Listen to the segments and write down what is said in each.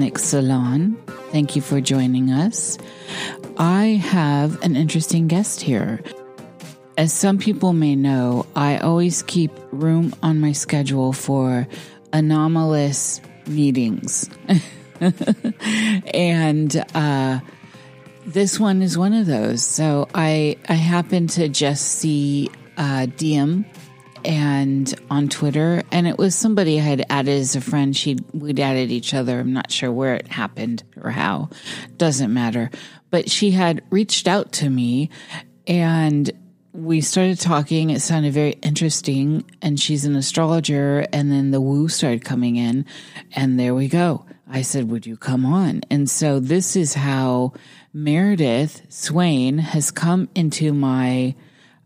Cosmic Salon. Thank you for joining us. I have an interesting guest here. As some people may know, I always keep room on my schedule for anomalous meetings. and uh, this one is one of those. So I I happen to just see uh, and on Twitter, and it was somebody I had added as a friend. She we'd added each other. I'm not sure where it happened or how. Doesn't matter. But she had reached out to me, and we started talking. It sounded very interesting, and she's an astrologer. And then the woo started coming in, and there we go. I said, Would you come on? And so this is how Meredith Swain has come into my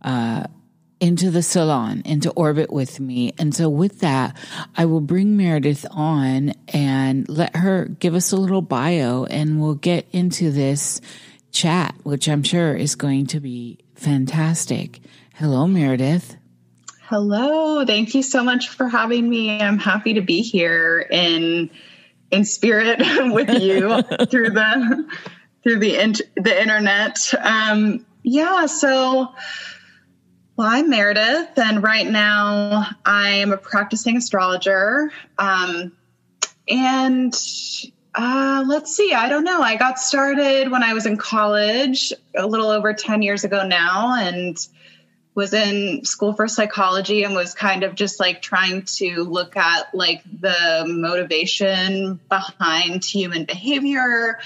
uh, into the salon, into orbit with me. And so, with that, I will bring Meredith on and let her give us a little bio, and we'll get into this chat, which I'm sure is going to be fantastic. Hello, Meredith. Hello. Thank you so much for having me. I'm happy to be here in in spirit with you through the through the in, the internet. Um, yeah. So, well, I'm Meredith, and right now I am a practicing astrologer. Um, and uh, let's see, I don't know. I got started when I was in college a little over 10 years ago now, and was in school for psychology and was kind of just like trying to look at like the motivation behind human behavior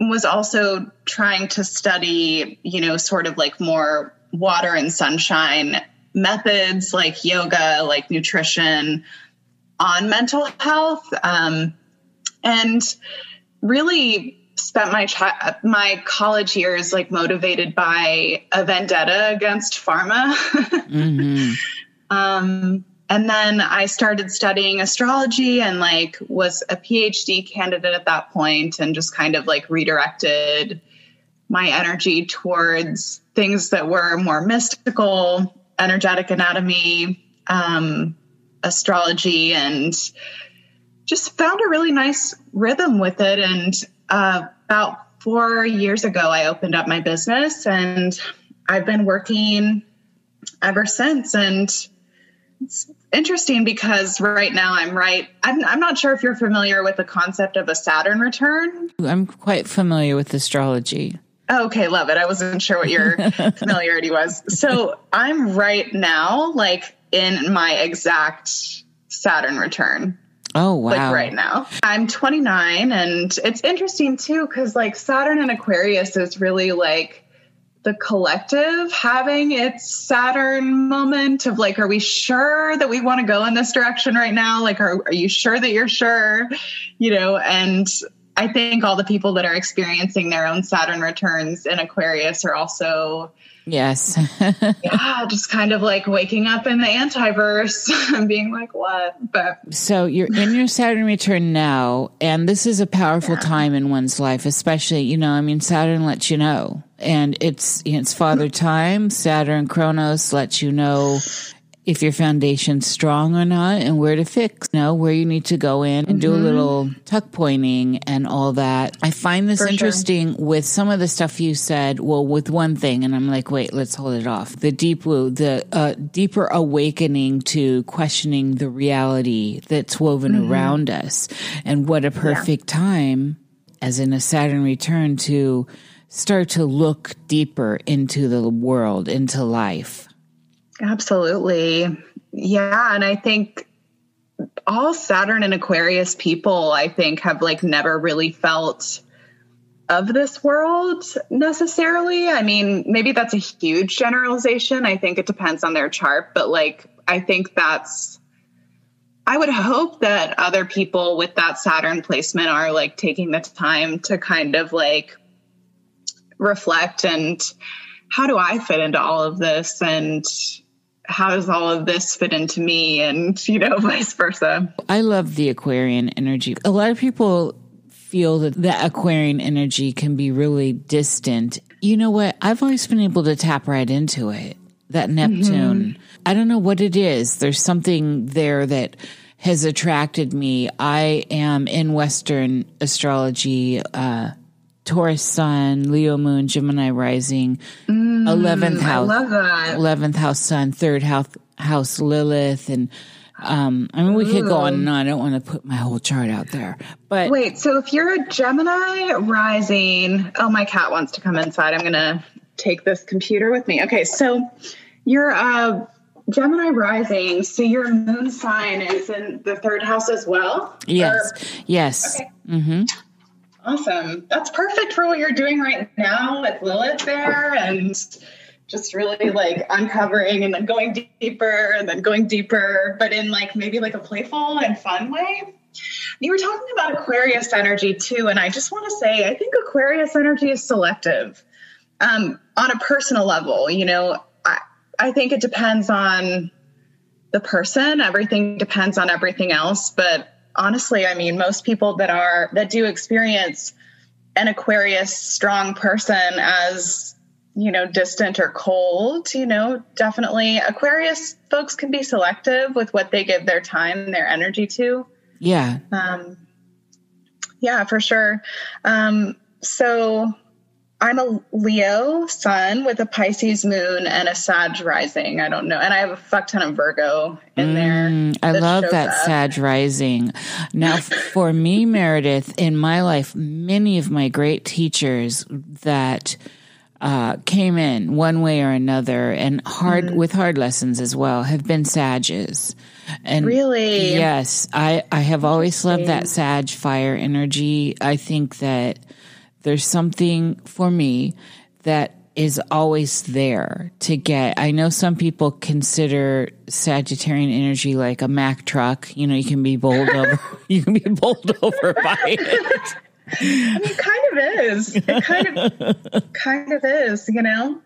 was also trying to study you know sort of like more water and sunshine methods like yoga like nutrition on mental health um, and really spent my chi- my college years like motivated by a vendetta against pharma. Mm-hmm. um, and then I started studying astrology and like was a PhD candidate at that point and just kind of like redirected my energy towards things that were more mystical, energetic anatomy, um, astrology, and just found a really nice rhythm with it. And uh, about four years ago, I opened up my business and I've been working ever since. And it's interesting because right now I'm right. I'm, I'm not sure if you're familiar with the concept of a Saturn return. I'm quite familiar with astrology. Okay, love it. I wasn't sure what your familiarity was. So I'm right now, like in my exact Saturn return. Oh, wow. like right now. I'm 29 and it's interesting too cuz like Saturn and Aquarius is really like the collective having its Saturn moment of like are we sure that we want to go in this direction right now? Like are are you sure that you're sure? You know, and I think all the people that are experiencing their own Saturn returns in Aquarius are also Yes. yeah, just kind of like waking up in the antiverse and being like, what? But So you're in your Saturn return now, and this is a powerful time in one's life, especially, you know, I mean, Saturn lets you know. And it's it's father time. Saturn Chronos lets you know if your foundation's strong or not and where to fix, you know, where you need to go in and do a little tuck pointing and all that. I find this For sure. interesting with some of the stuff you said, well, with one thing, and I'm like, wait, let's hold it off. The deep woo, the uh, deeper awakening to questioning the reality that's woven around us. And what a perfect time, as in a Saturn return, to start to look deeper into the world, into life. Absolutely. Yeah. And I think all Saturn and Aquarius people, I think, have like never really felt of this world necessarily. I mean, maybe that's a huge generalization. I think it depends on their chart, but like, I think that's, I would hope that other people with that Saturn placement are like taking the time to kind of like reflect and how do I fit into all of this? And how does all of this fit into me and you know vice versa? I love the aquarian energy. A lot of people feel that the aquarian energy can be really distant. You know what? I've always been able to tap right into it. That neptune. Mm-hmm. i don't know what it is. There's something there that has attracted me. I am in western astrology uh Taurus Sun, Leo Moon, Gemini Rising, mm, eleventh mm, house, eleventh house Sun, third house house Lilith, and um, I mean we Ooh. could go on and on. I don't want to put my whole chart out there, but wait. So if you're a Gemini Rising, oh my cat wants to come inside. I'm gonna take this computer with me. Okay, so you're a Gemini rising, so your moon sign is in the third house as well? Yes. Or? Yes. Okay. Mm-hmm. Awesome. That's perfect for what you're doing right now with Lilith there and just really like uncovering and then going deeper and then going deeper, but in like maybe like a playful and fun way. You were talking about Aquarius energy too, and I just want to say I think Aquarius energy is selective um, on a personal level. You know, I, I think it depends on the person, everything depends on everything else, but honestly, I mean, most people that are that do experience an Aquarius strong person as you know distant or cold you know definitely aquarius folks can be selective with what they give their time their energy to. Yeah. Um yeah for sure. Um so I'm a Leo sun with a Pisces moon and a Sag rising. I don't know. And I have a fuck ton of Virgo in mm, there. I love that up. Sag rising. Now, for me, Meredith, in my life, many of my great teachers that uh, came in one way or another and hard mm. with hard lessons as well have been Sages. And really? Yes. I, I have always loved that Sag fire energy. I think that there's something for me that is always there to get. I know some people consider Sagittarian energy like a Mack truck. You know, you can be bowled over. You can be bowled over by it. I mean, kind of is. It kind of, kind of is. You know.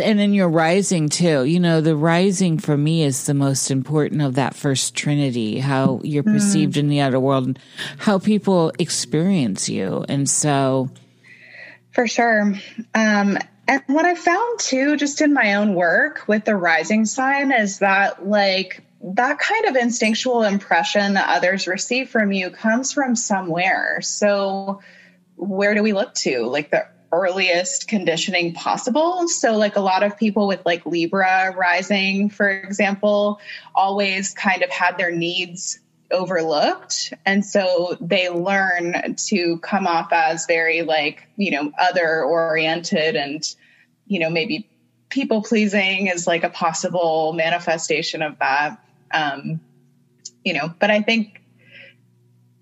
And then your rising too. You know, the rising for me is the most important of that first trinity, how you're mm. perceived mm. in the outer world and how people experience you. And so for sure. Um, and what I found too, just in my own work with the rising sign, is that like that kind of instinctual impression that others receive from you comes from somewhere. So, where do we look to? Like the earliest conditioning possible. So, like a lot of people with like Libra rising, for example, always kind of had their needs overlooked. And so they learn to come off as very like you know other oriented and you know maybe people pleasing is like a possible manifestation of that. Um you know but i think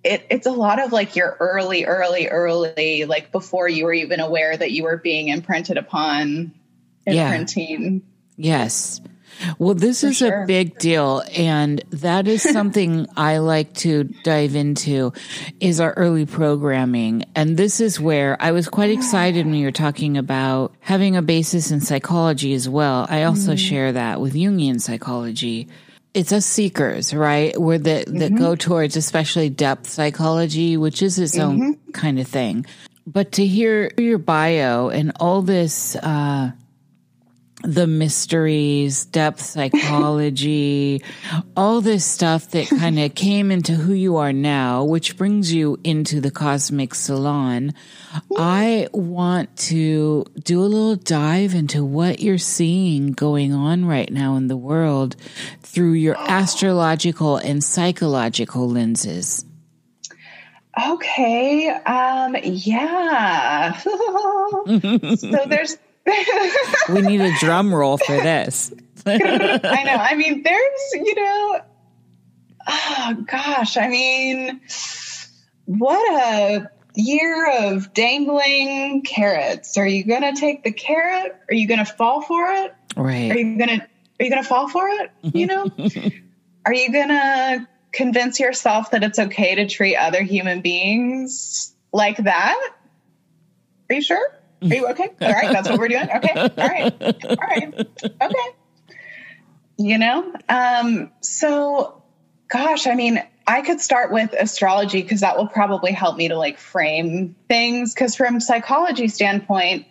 it, it's a lot of like your early early early like before you were even aware that you were being imprinted upon imprinting yeah. yes well, this For is sure. a big deal. And that is something I like to dive into is our early programming. And this is where I was quite excited when you were talking about having a basis in psychology as well. I also mm. share that with Jungian psychology it's us seekers, right? Where that that mm-hmm. go towards especially depth psychology, which is its mm-hmm. own kind of thing. But to hear your bio and all this uh, the mysteries, depth psychology, all this stuff that kind of came into who you are now, which brings you into the cosmic salon. I want to do a little dive into what you're seeing going on right now in the world through your astrological and psychological lenses. Okay. Um, yeah. so there's we need a drum roll for this. I know. I mean, there's, you know, oh gosh, I mean, what a year of dangling carrots. Are you going to take the carrot? Are you going to fall for it? Right. Are you going to are you going to fall for it? You know? are you going to convince yourself that it's okay to treat other human beings like that? Are you sure? Are you okay? All right, that's what we're doing. Okay. All right. All right. Okay. You know? Um so gosh, I mean, I could start with astrology because that will probably help me to like frame things. Because from psychology standpoint,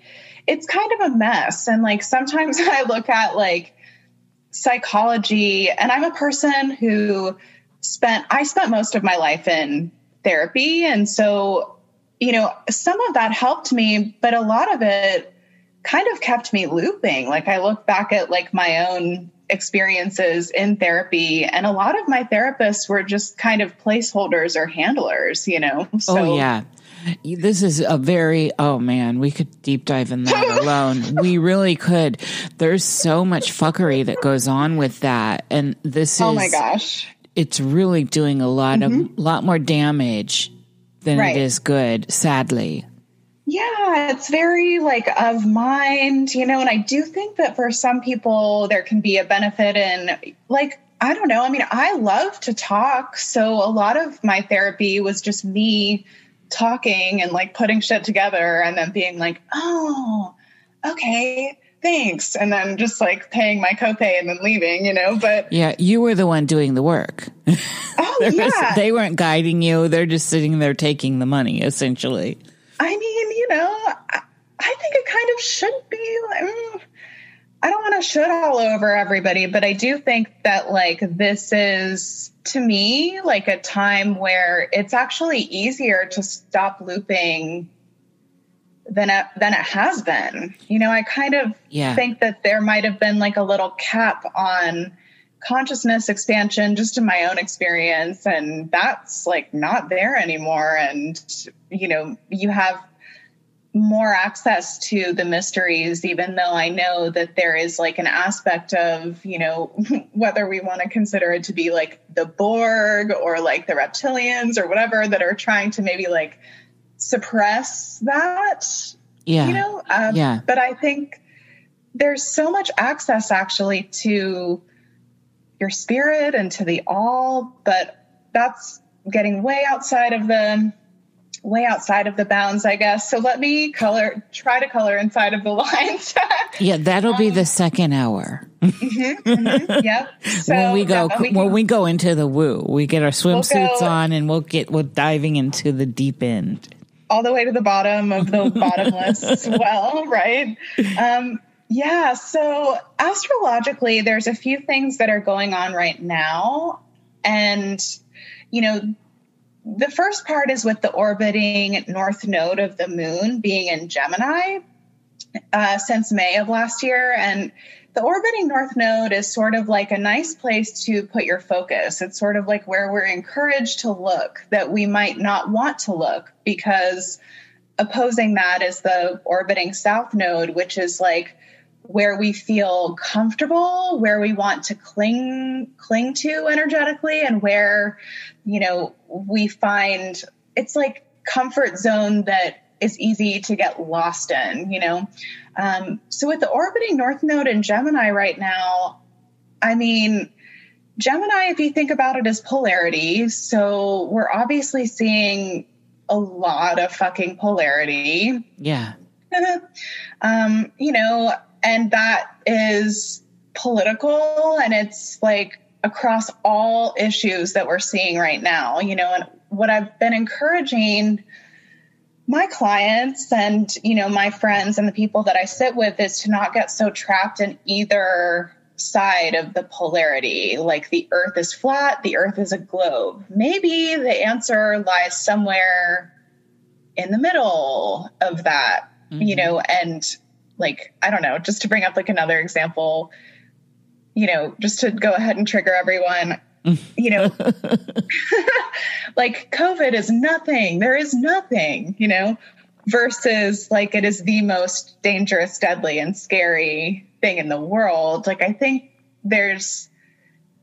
it's kind of a mess. And like sometimes I look at like psychology, and I'm a person who spent I spent most of my life in therapy, and so you know some of that helped me, but a lot of it kind of kept me looping. Like I look back at like my own experiences in therapy and a lot of my therapists were just kind of placeholders or handlers you know? So, oh yeah this is a very oh man we could deep dive in that alone. We really could. There's so much fuckery that goes on with that and this is oh my gosh. it's really doing a lot mm-hmm. of lot more damage than right. it is good sadly yeah, it's very like of mind, you know, and I do think that for some people there can be a benefit in like I don't know. I mean, I love to talk, so a lot of my therapy was just me talking and like putting shit together and then being like, "Oh, okay, thanks." And then just like paying my copay and then leaving, you know, but Yeah, you were the one doing the work. Oh, yeah. Was, they weren't guiding you. They're just sitting there taking the money essentially. I mean, you know, I, I think it kind of should be. Mm, I don't want to should all over everybody, but I do think that like this is to me like a time where it's actually easier to stop looping than it, than it has been. You know, I kind of yeah. think that there might have been like a little cap on consciousness expansion just in my own experience and that's like not there anymore and you know you have more access to the mysteries even though i know that there is like an aspect of you know whether we want to consider it to be like the borg or like the reptilians or whatever that are trying to maybe like suppress that yeah you know um, yeah but i think there's so much access actually to your spirit and to the all, but that's getting way outside of the way outside of the bounds, I guess. So let me color, try to color inside of the lines. yeah, that'll um, be the second hour. mm-hmm, mm-hmm, yep. So when we go, we when we go into the woo, we get our swimsuits we'll on and we'll get we're diving into the deep end, all the way to the bottom of the bottomless well, right? Um, yeah, so astrologically, there's a few things that are going on right now. And, you know, the first part is with the orbiting north node of the moon being in Gemini uh, since May of last year. And the orbiting north node is sort of like a nice place to put your focus. It's sort of like where we're encouraged to look that we might not want to look because opposing that is the orbiting south node, which is like where we feel comfortable, where we want to cling cling to energetically and where you know we find it's like comfort zone that is easy to get lost in, you know. Um, so with the orbiting north node in Gemini right now, I mean, Gemini, if you think about it as polarity, so we're obviously seeing a lot of fucking polarity. Yeah. um, you know, and that is political and it's like across all issues that we're seeing right now you know and what i've been encouraging my clients and you know my friends and the people that i sit with is to not get so trapped in either side of the polarity like the earth is flat the earth is a globe maybe the answer lies somewhere in the middle of that mm-hmm. you know and like i don't know just to bring up like another example you know just to go ahead and trigger everyone you know like covid is nothing. There is nothing you know versus like it is the most dangerous deadly and scary thing in the world. Like i think there's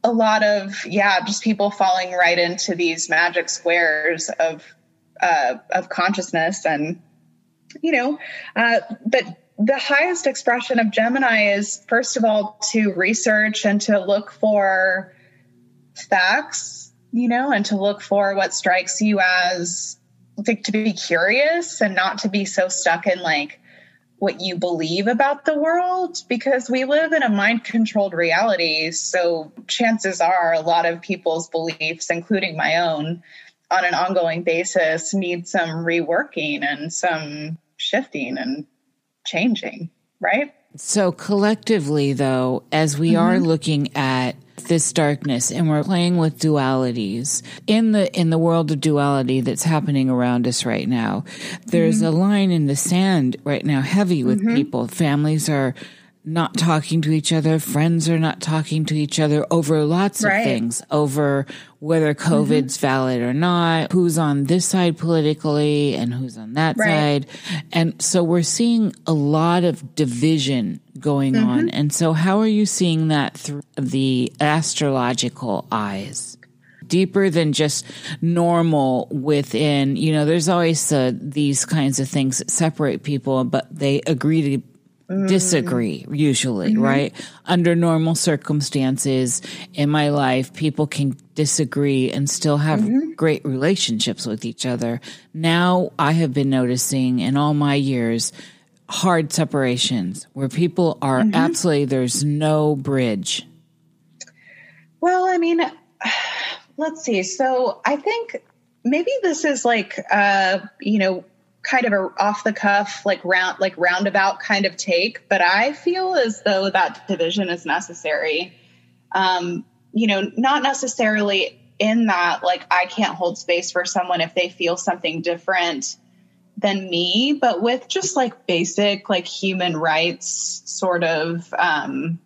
a lot of yeah just people falling right into these magic squares of uh, of consciousness and you know uh, but the highest expression of gemini is first of all to research and to look for facts you know and to look for what strikes you as like to be curious and not to be so stuck in like what you believe about the world because we live in a mind controlled reality. So chances are a lot of people's beliefs, including my own, on an ongoing basis need some reworking and some shifting and changing, right? So collectively though, as we mm-hmm. are looking at this darkness and we're playing with dualities in the in the world of duality that's happening around us right now there's mm-hmm. a line in the sand right now heavy with mm-hmm. people families are not talking to each other. Friends are not talking to each other over lots right. of things, over whether mm-hmm. COVID's mm-hmm. valid or not, who's on this side politically and who's on that right. side. And so we're seeing a lot of division going mm-hmm. on. And so how are you seeing that through the astrological eyes? deeper than just normal within you know there's always uh, these kinds of things that separate people but they agree to disagree usually, mm-hmm. right? Under normal circumstances in my life, people can disagree and still have mm-hmm. great relationships with each other. Now I have been noticing in all my years hard separations where people are mm-hmm. absolutely there's no bridge. Well, I mean, let's see. So I think maybe this is like uh, you know, kind of a off the cuff like round like roundabout kind of take but i feel as though that division is necessary. Um you know not necessarily in that like i can't hold space for someone if they feel something different than me but with just like basic like human rights sort of um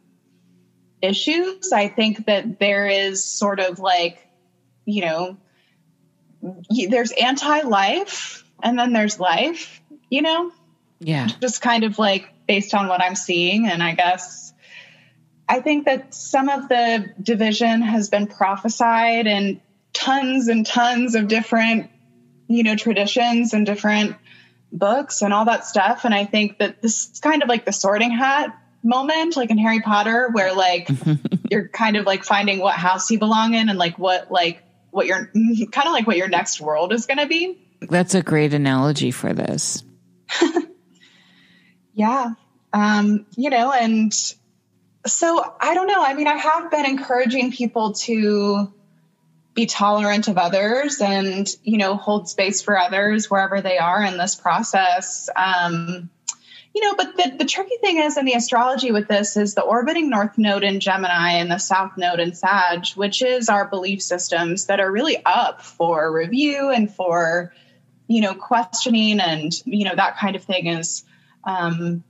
issues i think that there is sort of like you know there's anti-life and then there's life, you know? Yeah. Just kind of like based on what I'm seeing. And I guess I think that some of the division has been prophesied in tons and tons of different, you know, traditions and different books and all that stuff. And I think that this is kind of like the sorting hat moment, like in Harry Potter, where like you're kind of like finding what house you belong in and like what, like, what your kind of like what your next world is going to be. That's a great analogy for this. yeah. Um, you know, and so I don't know. I mean, I have been encouraging people to be tolerant of others and, you know, hold space for others wherever they are in this process. Um, you know, but the, the tricky thing is in the astrology with this is the orbiting north node in Gemini and the south node in Sag, which is our belief systems that are really up for review and for you know, questioning and, you know, that kind of thing is um,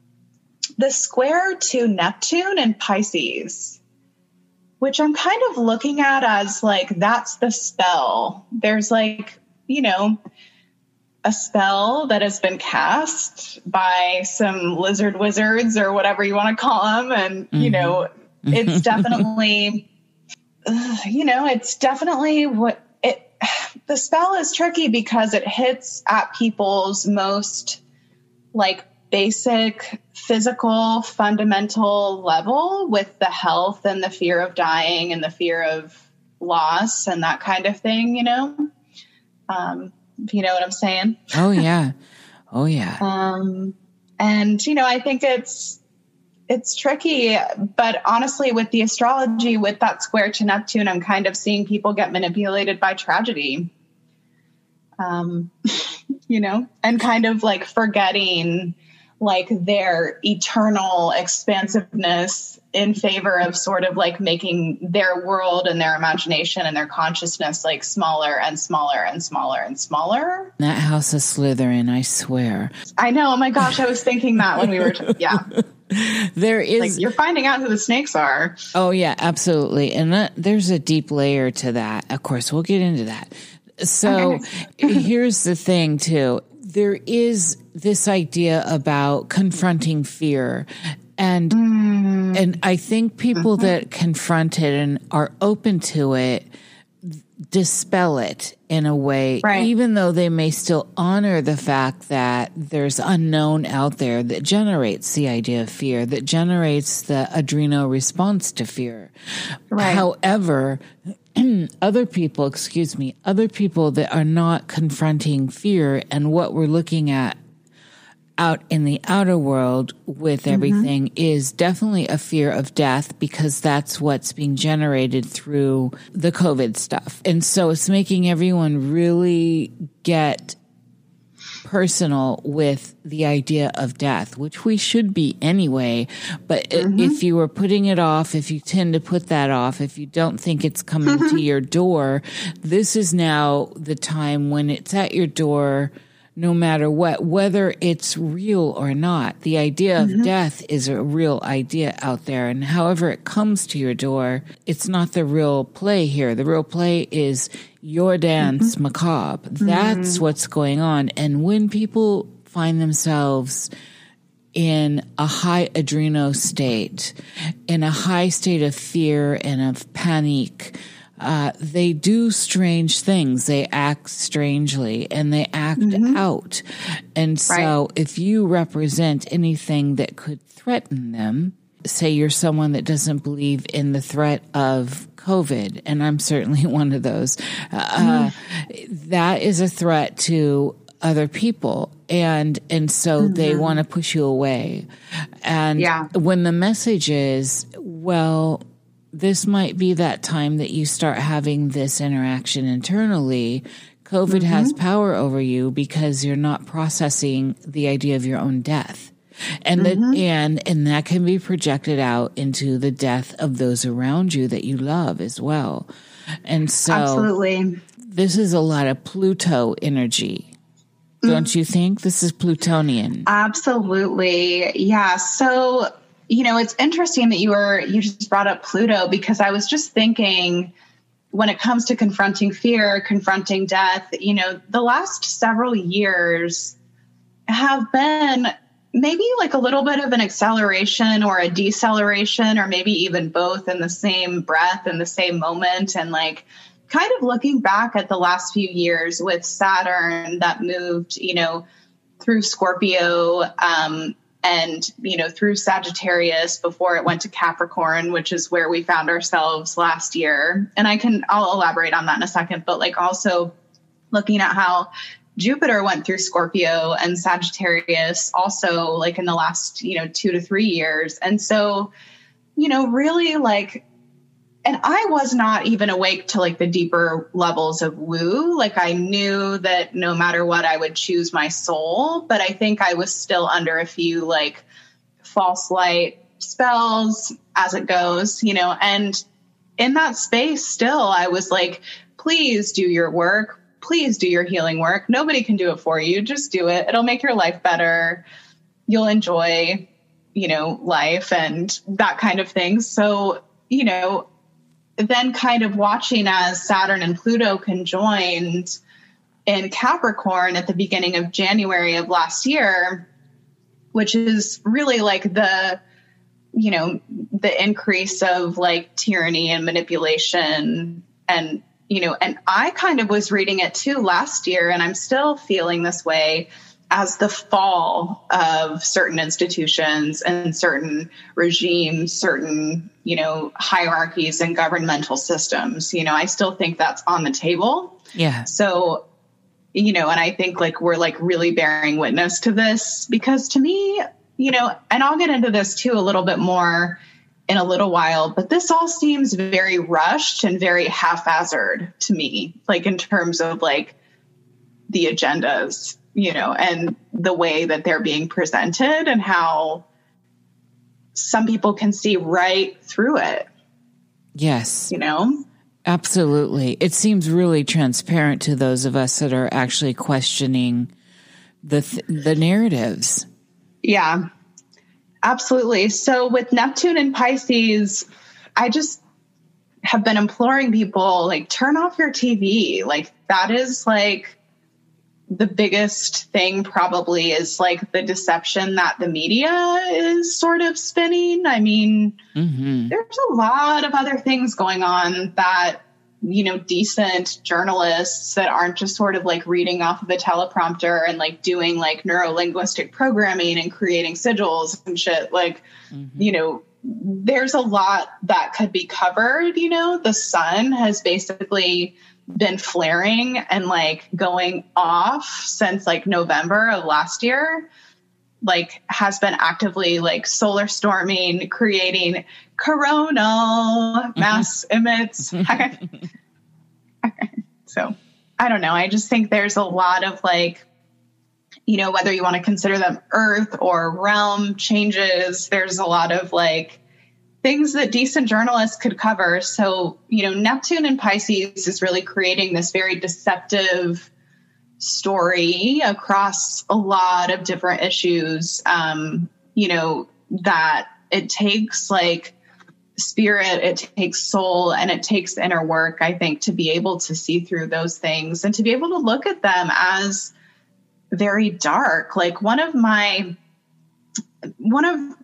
the square to Neptune and Pisces, which I'm kind of looking at as like that's the spell. There's like, you know, a spell that has been cast by some lizard wizards or whatever you want to call them. And, mm-hmm. you know, it's definitely, uh, you know, it's definitely what the spell is tricky because it hits at people's most like basic physical fundamental level with the health and the fear of dying and the fear of loss and that kind of thing you know? Um you know what i'm saying. Oh yeah. Oh yeah. Um and you know i think it's it's tricky, but honestly, with the astrology, with that square to Neptune, I'm kind of seeing people get manipulated by tragedy. Um, you know, and kind of like forgetting like their eternal expansiveness in favor of sort of like making their world and their imagination and their consciousness like smaller and smaller and smaller and smaller. That house is Slytherin, I swear. I know. Oh my gosh, I was thinking that when we were, t- yeah. there is like you're finding out who the snakes are. Oh yeah, absolutely. And that, there's a deep layer to that. Of course, we'll get into that. So here's the thing too. There is this idea about confronting fear and mm And I think people mm-hmm. that confront it and are open to it dispel it in a way, right. even though they may still honor the fact that there's unknown out there that generates the idea of fear, that generates the adrenal response to fear. Right. However, other people, excuse me, other people that are not confronting fear and what we're looking at out in the outer world with mm-hmm. everything mm-hmm. is definitely a fear of death because that's what's being generated through the COVID stuff. And so it's making everyone really get personal with the idea of death, which we should be anyway. But mm-hmm. if you were putting it off, if you tend to put that off, if you don't think it's coming to your door, this is now the time when it's at your door no matter what, whether it's real or not. The idea mm-hmm. of death is a real idea out there. And however it comes to your door, it's not the real play here. The real play is your dance mm-hmm. macabre. That's mm-hmm. what's going on. And when people find themselves in a high adrenal state, in a high state of fear and of panic, uh, they do strange things. They act strangely and they act mm-hmm. out. And so right. if you represent anything that could threaten them, say you're someone that doesn't believe in the threat of COVID, and I'm certainly one of those, uh, mm. that is a threat to other people and and so mm-hmm. they want to push you away and yeah. when the message is well this might be that time that you start having this interaction internally. COVID mm-hmm. has power over you because you're not processing the idea of your own death. And mm-hmm. that, and, and that can be projected out into the death of those around you that you love as well. And so Absolutely. this is a lot of Pluto energy. Don't mm. you think this is Plutonian? Absolutely. Yeah. So you know, it's interesting that you were you just brought up Pluto because I was just thinking when it comes to confronting fear, confronting death, you know, the last several years have been maybe like a little bit of an acceleration or a deceleration or maybe even both in the same breath in the same moment and like kind of looking back at the last few years with Saturn that moved, you know, through Scorpio um, and you know through sagittarius before it went to capricorn which is where we found ourselves last year. And i can i'll elaborate on that in a second but like also looking at how jupiter went through scorpio and sagittarius also like in the last you know two to three years and so you know really like and I was not even awake to like the deeper levels of woo. Like I knew that no matter what, I would choose my soul, but I think I was still under a few like false light spells as it goes, you know, and in that space still, I was like, please do your work. Please do your healing work. Nobody can do it for you. Just do it. It'll make your life better. You'll enjoy, you know, life and that kind of thing. So, you know, then kind of watching as Saturn and Pluto conjoined in Capricorn at the beginning of January of last year, which is really like the you know the increase of like tyranny and manipulation and you know and I kind of was reading it too last year and I'm still feeling this way as the fall of certain institutions and certain regimes, certain, you know, hierarchies and governmental systems. You know, I still think that's on the table. Yeah. So, you know, and I think like we're like really bearing witness to this because to me, you know, and I'll get into this too a little bit more in a little while, but this all seems very rushed and very haphazard to me, like in terms of like the agendas you know, and the way that they're being presented and how some people can see right through it. Yes. You know? Absolutely. It seems really transparent to those of us that are actually questioning the th- the narratives. Yeah. Absolutely. So with Neptune and Pisces, I just have been imploring people like turn off your TV. Like that is like the biggest thing probably is like the deception that the media is sort of spinning. I mean, mm-hmm. there's a lot of other things going on that you know decent journalists that aren't just sort of like reading off of a teleprompter and like doing like neurolinguistic programming and creating sigils and shit like mm-hmm. you know there's a lot that could be covered you know the sun has basically been flaring and like going off since like November of last year like has been actively like solar storming creating coronal mm-hmm. mass emits. So i don't know. I just think there's a lot of like you know whether you want to consider them earth or realm changes there's a lot of like things that decent journalists could cover. So, you know, Neptune and Pisces is really creating this very deceptive story across a lot of different issues. Um, you know, that it takes like spirit, it takes soul, and it takes inner work, I think, to be able to see through those things and to be able to look at them as very dark. Like one of my one of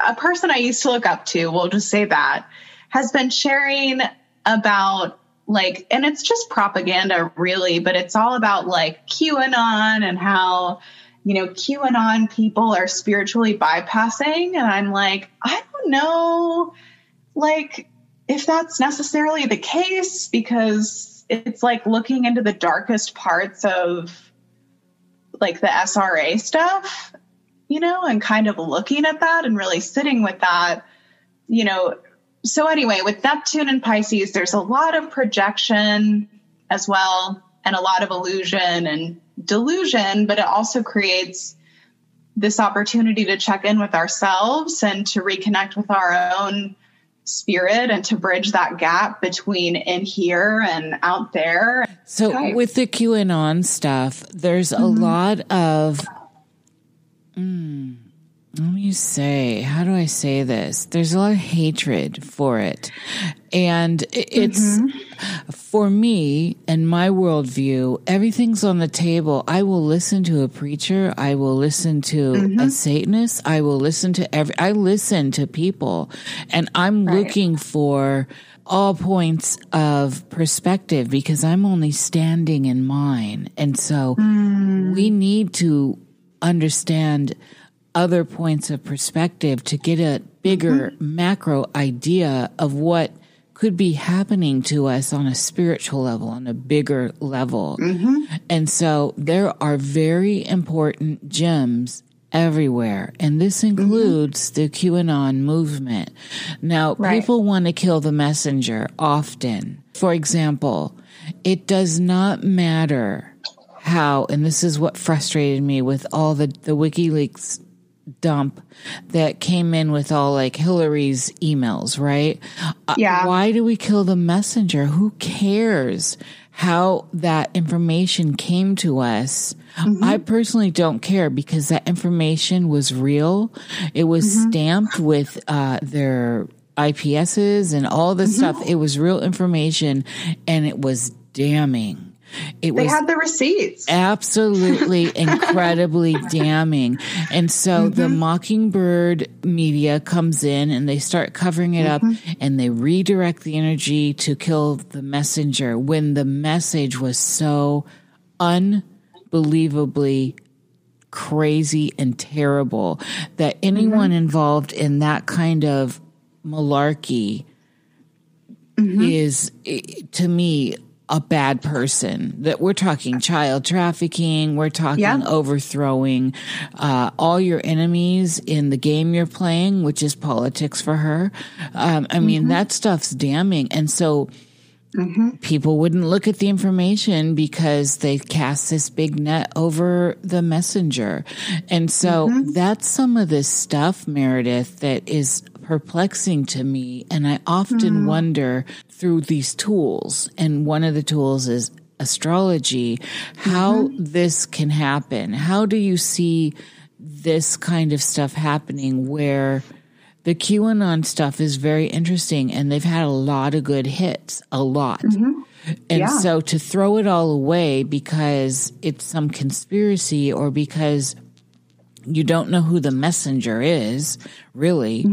a person I used to look up to, we'll just say that, has been sharing about like, and it's just propaganda really, but it's all about like QAnon and how, you know, QAnon people are spiritually bypassing. And I'm like, I don't know, like, if that's necessarily the case, because it's like looking into the darkest parts of like the SRA stuff you know, and kind of looking at that and really sitting with that, you know. So, anyway, with Neptune and Pisces, there's a lot of projection as well, and a lot of illusion and delusion, but it also creates this opportunity to check in with ourselves and to reconnect with our own spirit and to bridge that gap between in here and out there. So, okay. with the QAnon stuff, there's a mm-hmm. lot of Mm. Let me say, how do I say this? There's a lot of hatred for it. And it's mm-hmm. for me and my worldview, everything's on the table. I will listen to a preacher. I will listen to mm-hmm. a Satanist. I will listen to every, I listen to people and I'm right. looking for all points of perspective because I'm only standing in mine. And so mm. we need to understand other points of perspective to get a bigger mm-hmm. macro idea of what could be happening to us on a spiritual level, on a bigger level. Mm-hmm. And so there are very important gems everywhere. And this mm-hmm. includes mm-hmm. the QAnon movement. Now, right. people want to kill the messenger often. For example, it does not matter how, and this is what frustrated me with all the, the WikiLeaks dump that came in with all like Hillary's emails, right? Uh, yeah. Uh, why do we kill the messenger? Who cares how that information came to us? Mm-hmm. I personally don't care because that information was real. It was mm-hmm. stamped with uh, their IPSs and all this mm-hmm. stuff. It was real information and it was damning. It they was had the receipts. Absolutely incredibly damning. And so mm-hmm. the Mockingbird media comes in and they start covering it mm-hmm. up and they redirect the energy to kill the messenger when the message was so unbelievably crazy and terrible that anyone mm-hmm. involved in that kind of malarkey mm-hmm. is to me a bad person that we're talking child trafficking we're talking yeah. overthrowing uh, all your enemies in the game you're playing which is politics for her um, i mean mm-hmm. that stuff's damning and so mm-hmm. people wouldn't look at the information because they cast this big net over the messenger and so mm-hmm. that's some of this stuff meredith that is perplexing to me. And I often mm. wonder through these tools, and one of the tools is astrology, how mm-hmm. this can happen. How do you see this kind of stuff happening where the QAnon stuff is very interesting and they've had a lot of good hits, a lot. Mm-hmm. And Yeah. so to throw it all away because it's some conspiracy or because you don't know who the messenger is, really.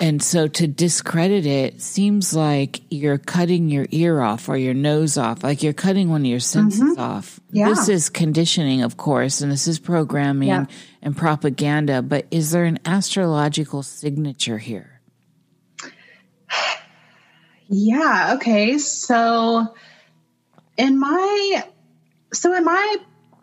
And so to discredit it seems like you're cutting your ear off or your nose off, like you're cutting one of your senses mm-hmm. off. Yeah. This is conditioning, of course, and this is programming Yeah. and propaganda, but is there an astrological signature here? Yeah. Okay. So, in my so in my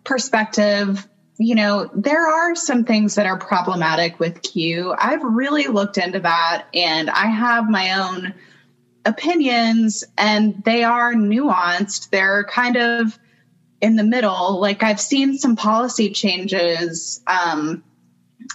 perspective, you know, there are some things that are problematic with Q. I've really looked into that, and I have my own opinions, and they are nuanced. They're kind of in the middle. Like I've seen some policy changes. Um,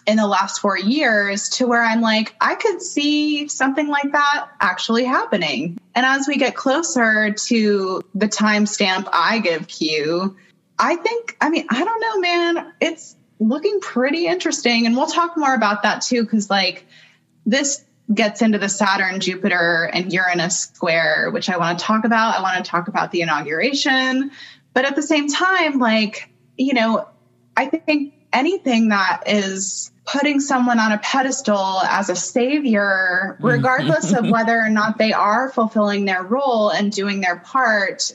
in the last four years to where I'm like, I could see something like that actually happening. And as we get closer to the timestamp I give Q, I think, I mean, I don't know, man, it's looking pretty interesting. And we'll talk more about that too, because like this gets into the Saturn, Jupiter, and Uranus square, which I want to talk about. I want to talk about the inauguration. But at the same time, like, you know, I think anything that is putting someone on a pedestal as a savior, regardless of mm-hmm. whether or not they are fulfilling their role and doing their part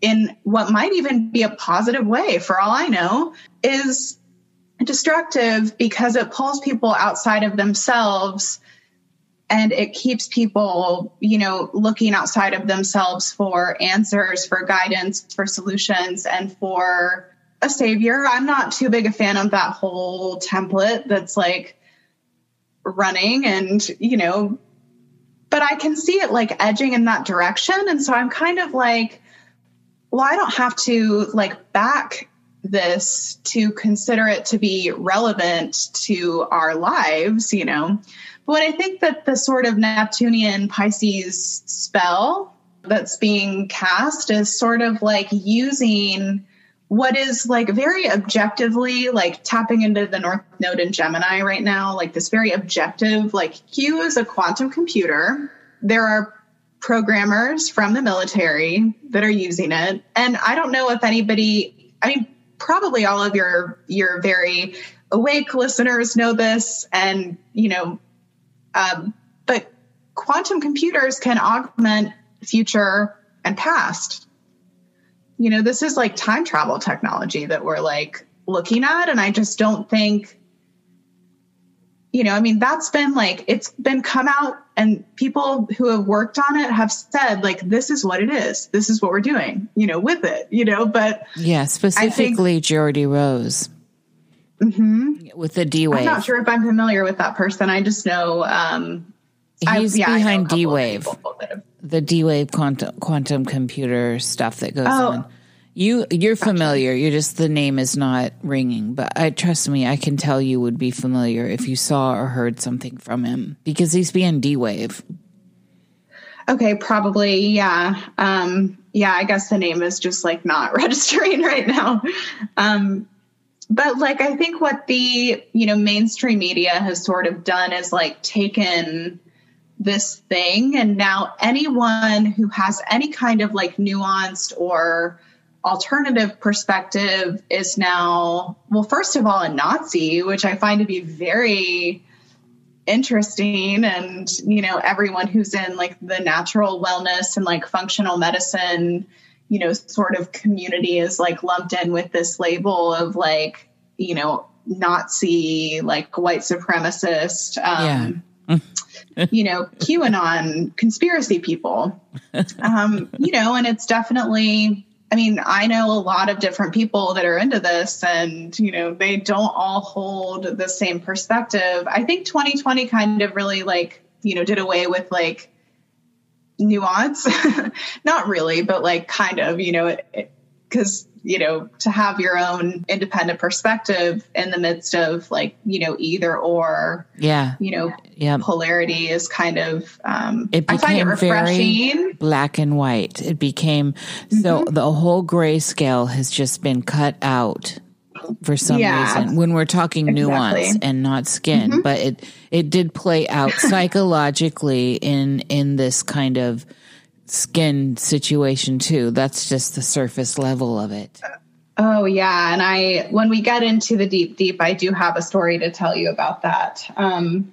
in what might even be a positive way, for all I know, is destructive because it pulls people outside of themselves and it keeps people, you know, looking outside of themselves for answers, for guidance, for solutions, and for a savior. I'm not too big a fan of that whole template that's like running and, you know, but I can see it like edging in that direction. And so I'm kind of like, well, I don't have to like back this to consider it to be relevant to our lives, you know. But I think that the sort of Neptunian Pisces spell that's being cast is sort of like using what is like very objectively like tapping into the North Node in Gemini right now, like this very objective, like Q is a quantum computer. There are programmers from the military that are using it. And I don't know if anybody, I mean, probably all of your your very awake listeners know this and you know um, but quantum computers can augment future and past you know this is like time travel technology that we're like looking at and i just don't think you know i mean that's been like it's been come out and people who have worked on it have said like this is what it is this is what we're doing you know with it you know but Yeah, specifically Geordie Rose with the D Mm-hmm. i'm not sure if i'm familiar with that person i just know um He's I a behind D wave, people that have- the D wave quantum quantum computer stuff that goes Oh. on. You you're familiar. You're just the name is not ringing, but I trust me. I can tell you would be familiar if you saw or heard something from him because he's being D wave. Okay, probably, yeah. Um, yeah, I guess the name is just like not registering right now. Um, but like I think what the, you know, mainstream media has sort of done is like taken this thing and now anyone who has any kind of like nuanced or alternative perspective is now well first of all a Nazi, which I find to be very interesting. And you know everyone who's in like the natural wellness and like functional medicine you know sort of community is like lumped in with this label of like you know nazi like white supremacist um you know qanon conspiracy people. Um you know and it's definitely I mean, I know a lot of different people that are into this and, you know, they don't all hold the same perspective. I think 2020 kind of really like, you know, did away with like nuance. Not really, but like kind of, you know, because, you know, to have your own independent perspective in the midst of like, you know, either or, Yeah, you know, yeah. polarity is kind of, um, It I find it became refreshing. very black and white. It became so Mm-hmm. the whole grayscale has just been cut out for some Yeah. reason. When we're talking nuance Exactly. Mm-hmm. and not skin, but it it did play out psychologically in in this kind of skin situation too. That's just the surface level of it. Oh yeah, and I when we get into the deep deep, I do have a story to tell you about that. Um,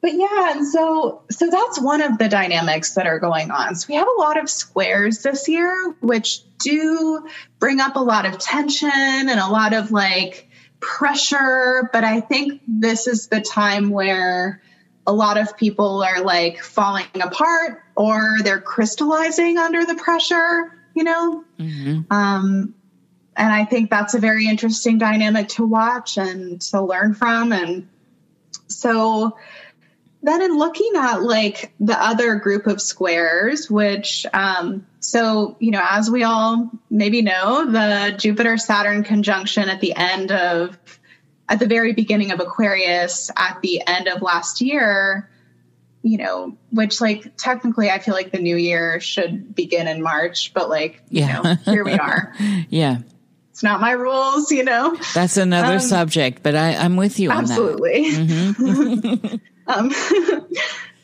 but yeah, and so so that's one of the dynamics that are going on. So we have a lot of squares this year, which do bring up a lot of tension and a lot of like pressure. But I think this is the time where a lot of people are like falling apart or they're crystallizing under the pressure, you know? Mm-hmm. Um, and I think that's a very interesting dynamic to watch and to learn from. And so then in looking at like the other group of squares, which, um, so, you know, as we all maybe know, the Jupiter Saturn conjunction at the end of at the very beginning of Aquarius at the end of last year, you know, which like technically I feel like the new year should begin in March, but like, yeah. you know, here we are. yeah. It's not my rules, you know. That's another um, subject, but I, am with you absolutely. Mm-hmm. um,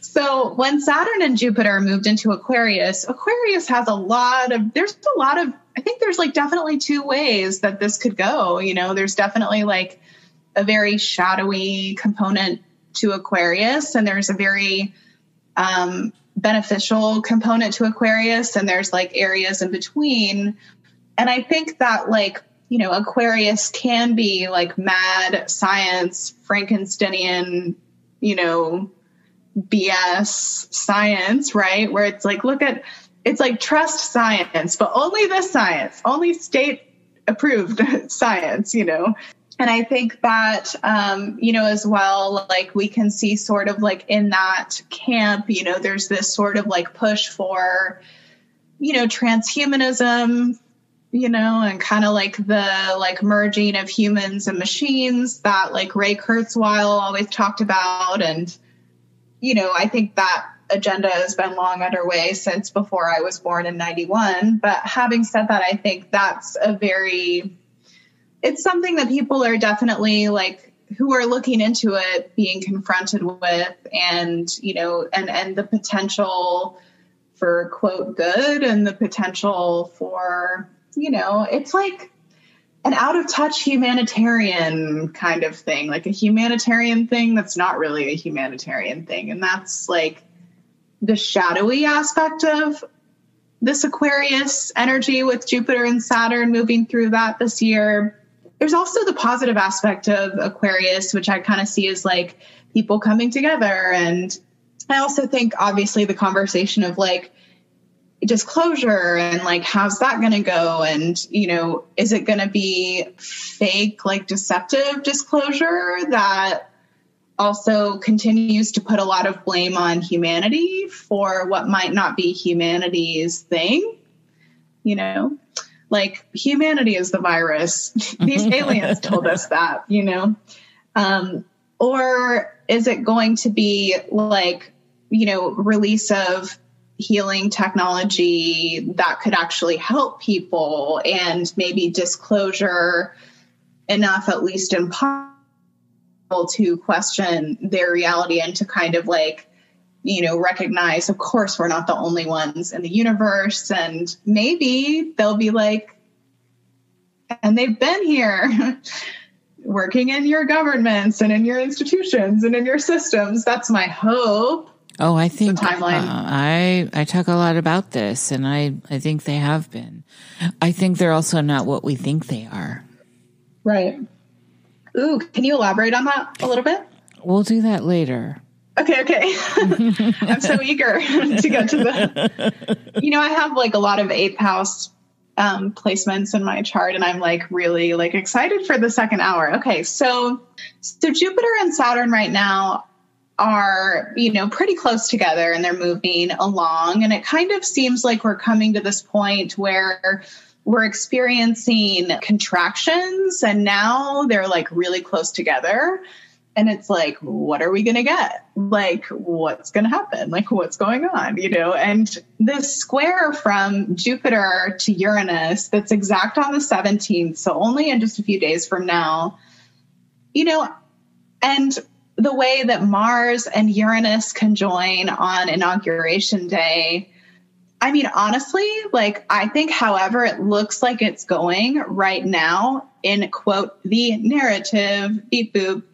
so when Saturn and Jupiter moved into Aquarius, Aquarius has a lot of, there's a lot of, I think there's like definitely two ways that this could go. You know, there's definitely like a very shadowy component to Aquarius, and there's a very um, beneficial component to Aquarius, and there's like areas in between. And I think that, like, you know, Aquarius can be like mad science, Frankensteinian, you know, BS science, right? Where it's like, look at, it's like trust science, but only this science, only state approved science, you know? And I think that, um, you know, as well, like we can see sort of like in that camp, you know, there's this sort of like push for, you know, transhumanism, you know, and kind of like the like merging of humans and machines that like Ray Kurzweil always talked about. And, you know, I think that agenda has been long underway since before I was born in 91. But having said that, I think that's a very, it's something that people are definitely like who are looking into it being confronted with and you know and and the potential for quote good and the potential for you know it's like an out of touch humanitarian kind of thing like a humanitarian thing that's not really a humanitarian thing. And that's like the shadowy aspect of this aquarius energy with jupiter and saturn moving through that this year there's also the positive aspect of Aquarius, which I kind of see as like people coming together. And I also think, obviously, the conversation of like disclosure and like, how's that going to go? And, you know, is it going to be fake, like deceptive disclosure that also continues to put a lot of blame on humanity for what might not be humanity's thing? You know? Like humanity is the virus. These aliens told us that, you know? Um, or is it going to be like, you know, release of healing technology that could actually help people and maybe disclosure enough, at least in part, to question their reality and to kind of like you know, recognize, of course, we're not the only ones in the universe. And maybe they'll be like, and they've been here working in your governments and in your institutions and in your systems. That's my hope. Oh, I think timeline. Uh, I I talk a lot about this, and I I think they have been. I think they're also not what we think they are. Right. Ooh, can you elaborate on that a little bit? We'll do that later. Okay, okay. I'm so eager to get to the. You know, I have like a lot of eighth house um, placements in my chart, and I'm like really like excited for the second hour. Okay, so so Jupiter and Saturn right now are you know pretty close together, and they're moving along, and it kind of seems like we're coming to this point where we're experiencing contractions, and now they're like really close together and it's like what are we going to get? Like what's going to happen? Like what's going on you know? And this square from jupiter to uranus that's exact on the 17th so only in just a few days from now you know and the way that mars and uranus conjoin on inauguration day I mean, honestly, like I think, however, it looks like it's going right now in quote the narrative beep boop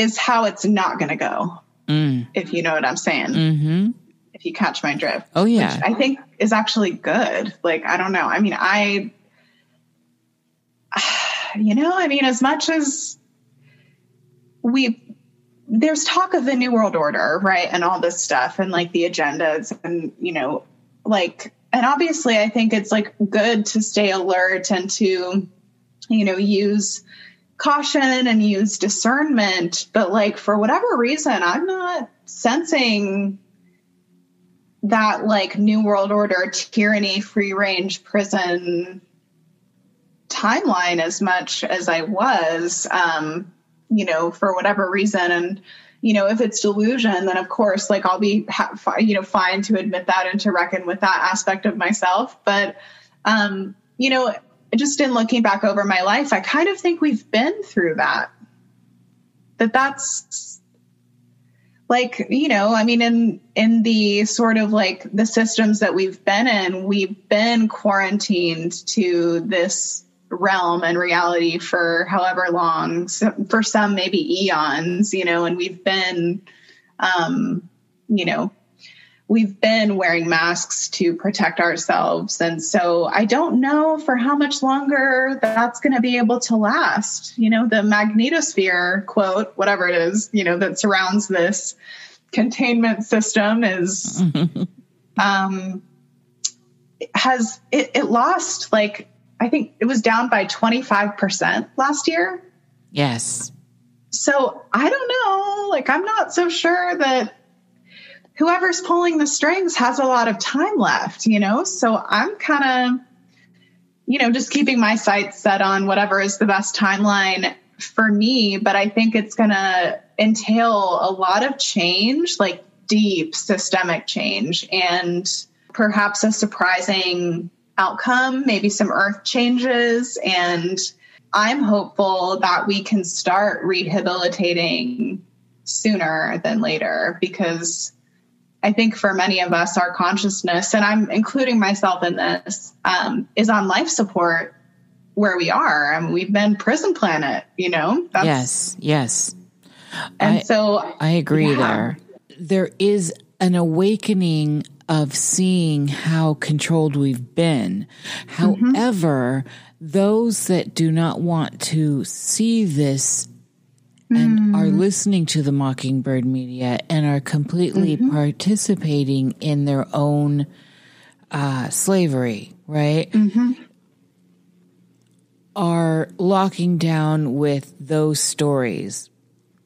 is how it's not going to go. Mm. If you know what I'm saying. Mm-hmm. If you catch my drift. Oh yeah. Which I think is actually good. Like I don't know. I mean, I you know, I mean, as much as we there's talk of the new world order, right? And all this stuff and like the agendas and, you know, like, and obviously I think it's like good to stay alert and to, you know, use caution and use discernment. But like, for whatever reason, I'm not sensing that like new world order tyranny free range prison timeline as much as I was. Um, you know, for whatever reason. And, you know, if it's delusion, then of course, like I'll be, ha- you know, fine to admit that and to reckon with that aspect of myself. But, um, you know, just in looking back over my life, I kind of think we've been through that. That that's like, you know, I mean, in in the sort of like the systems that we've been in, we've been quarantined to this realm and reality for however long so for some maybe eons you know and we've been um you know we've been wearing masks to protect ourselves and so i don't know for how much longer that's going to be able to last you know the magnetosphere quote whatever it is you know that surrounds this containment system is um has it, it lost like I think it was down by 25% last year. Yes. So I don't know. Like, I'm not so sure that whoever's pulling the strings has a lot of time left, you know? So I'm kind of, you know, just keeping my sights set on whatever is the best timeline for me. But I think it's going to entail a lot of change, like deep systemic change, and perhaps a surprising outcome, maybe some earth changes. And I'm hopeful that we can start rehabilitating sooner than later because I think for many of us, our consciousness, and I'm including myself in this, um, is on life support where we are. I mean, we've been prison planet, you know? That's, yes, yes. And I, so I agree yeah. there. There is an awakening of seeing how controlled we've been. Mm-hmm. However, those that do not want to see this and are listening to the Mockingbird media and are completely mm-hmm. participating in their own uh, slavery, right? Mm-hmm. Are locking down with those stories.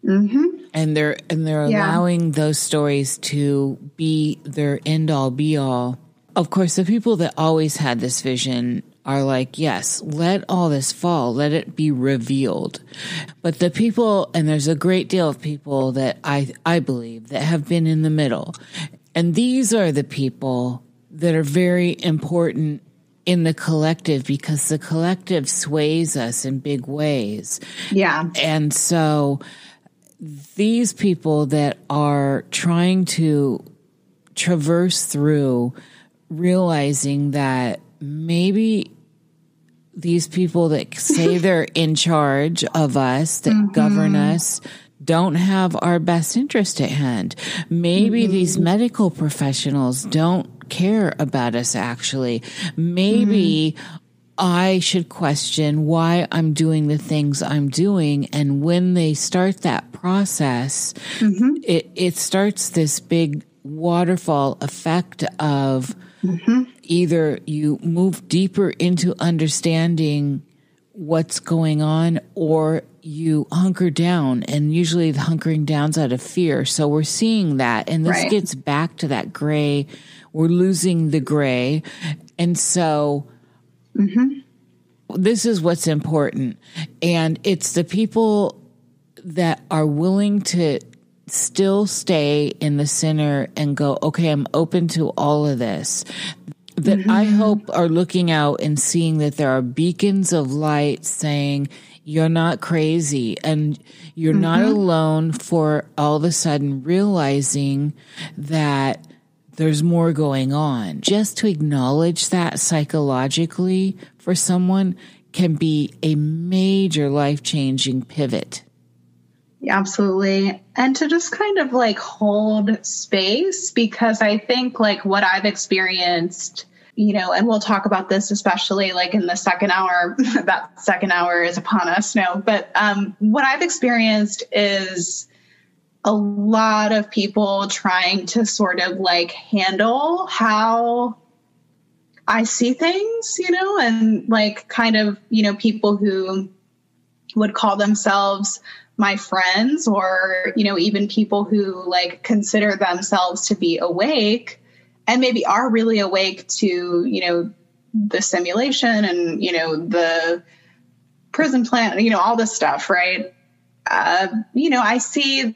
Mm-hmm and they're and they're yeah. allowing those stories to be their end all be all. Of course, the people that always had this vision are like, yes, let all this fall, let it be revealed. But the people, and there's a great deal of people that I I believe that have been in the middle, and these are the people that are very important in the collective because the collective sways us in big ways. Yeah. And so these people that are trying to traverse through realizing that maybe these people that say they're in charge of us, that mm-hmm. govern us, don't have our best interest at hand. Maybe mm-hmm. these medical professionals don't care about us actually. Maybe mm-hmm. I should question why I'm doing the things I'm doing. And when they start that process, mm-hmm. it, it starts this big waterfall effect of mm-hmm. either you move deeper into understanding what's going on or you hunker down and usually the hunkering down's out of fear so we're seeing that and this right. gets back to that gray we're losing the gray and so Mm-hmm. This is what's important. And it's the people that are willing to still stay in the center and go, okay, I'm open to all of this. That mm-hmm. I hope are looking out and seeing that there are beacons of light saying, you're not crazy and you're mm-hmm. not alone for all of a sudden realizing that there's more going on. Just to acknowledge that psychologically for someone can be a major life changing pivot. Absolutely. And to just kind of like hold space because I think like what I've experienced, you know, and we'll talk about this especially like in the second hour, that second hour is upon us now. But um, what I've experienced is a lot of people trying to sort of like handle how I see things, you know, and like kind of, you know, people who would call themselves my friends or, you know, even people who like consider themselves to be awake and maybe are really awake to, you know, the simulation and, you know, the prison plan, you know, all this stuff, right? Uh, you know, I see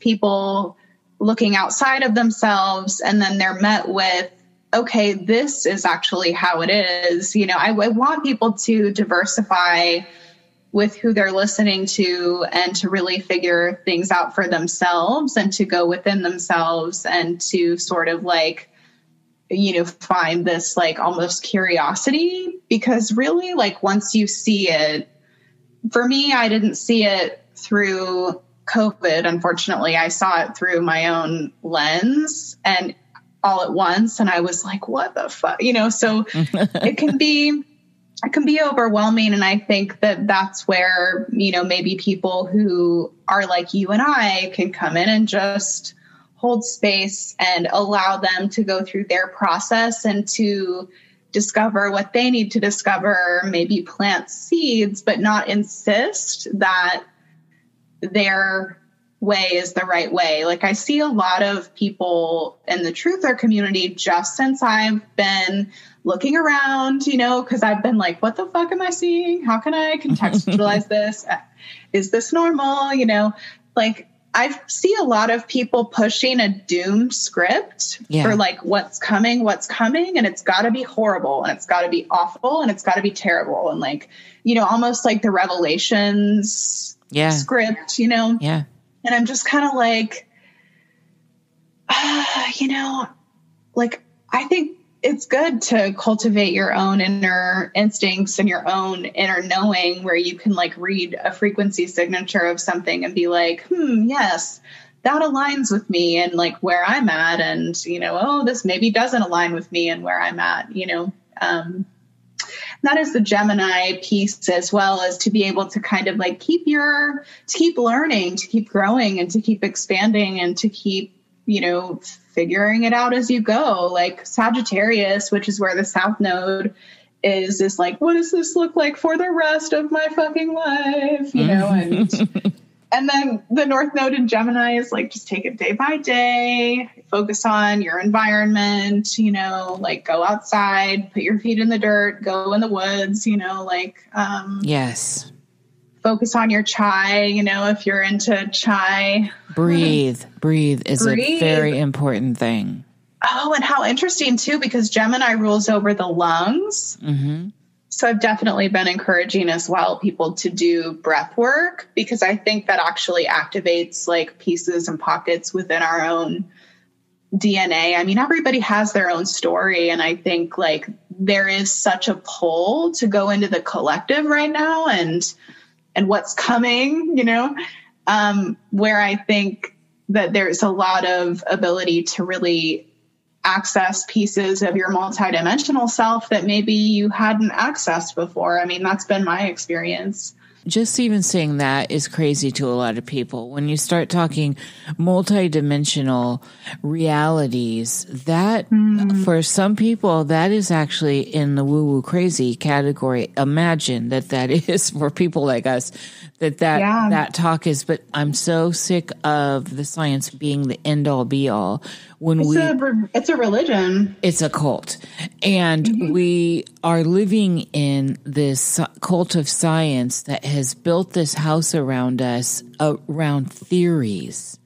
people looking outside of themselves and then they're met with okay this is actually how it is you know I, I, want people to diversify with who they're listening to and to really figure things out for themselves and to go within themselves and to sort of like you know find this like almost curiosity because really like once you see it for me i didn't see it through COVID, unfortunately, I saw it through my own lens and all at once. And I was like, what the fuck? You know, so it can be. It can be overwhelming. And I think that that's where, you know, maybe people who are like you and I can come in and just hold space and allow them to go through their process and to discover what they need to discover, maybe plant seeds, but not insist that their way is the right way. Like I see a lot of people in the truther community just since I've been looking around, you know, because I've been like, what the fuck am I seeing? How can I contextualize this? Is this normal? You know, like I see a lot of people pushing a doom script yeah. for like what's coming, what's coming, and it's got to be horrible and it's got to be awful and it's got to be terrible and like, you know, almost like the revelations yeah. script, you know? Yeah. And I'm just kind of like, uh, you know, like, I think it's good to cultivate your own inner instincts and your own inner knowing where you can like read a frequency signature of something and be like, hmm, yes, that aligns with me and like where I'm at. And, you know, oh, this maybe doesn't align with me and where I'm at, you know. Um, that is the Gemini piece as well as to be able to kind of like keep your to keep learning, to keep growing and to keep expanding and to keep, you know, figuring it out as you go. Like Sagittarius, which is where the South Node is is like, what does this look like for the rest of my fucking life? You know, and And then the North Node in Gemini is like just take it day by day, focus on your environment, you know, like go outside, put your feet in the dirt, go in the woods, you know, like um Yes. Focus on your chai, you know, if you're into chai. Breathe. Breathe is breathe. a very important thing. Oh, and how interesting too, because Gemini rules over the lungs. Mm-hmm. So I've definitely been encouraging as well people to do breath work because I think that actually activates like pieces and pockets within our own DNA. I mean, everybody has their own story. And I think like there is such a pull to go into the collective right now and and what's coming, you know, um, where I think that there's a lot of ability to really access pieces of your multidimensional self that maybe you hadn't accessed before. I mean, that's been my experience. Just even saying that is crazy to a lot of people. When you start talking multidimensional realities, that mm. for some people, that is actually in the woo woo crazy category. Imagine that that is for people like us, that that, yeah. that talk is, but I'm so sick of the science being the end all be all when it's we a, it's a religion it's a cult and mm-hmm. we are living in this cult of science that has built this house around us around theories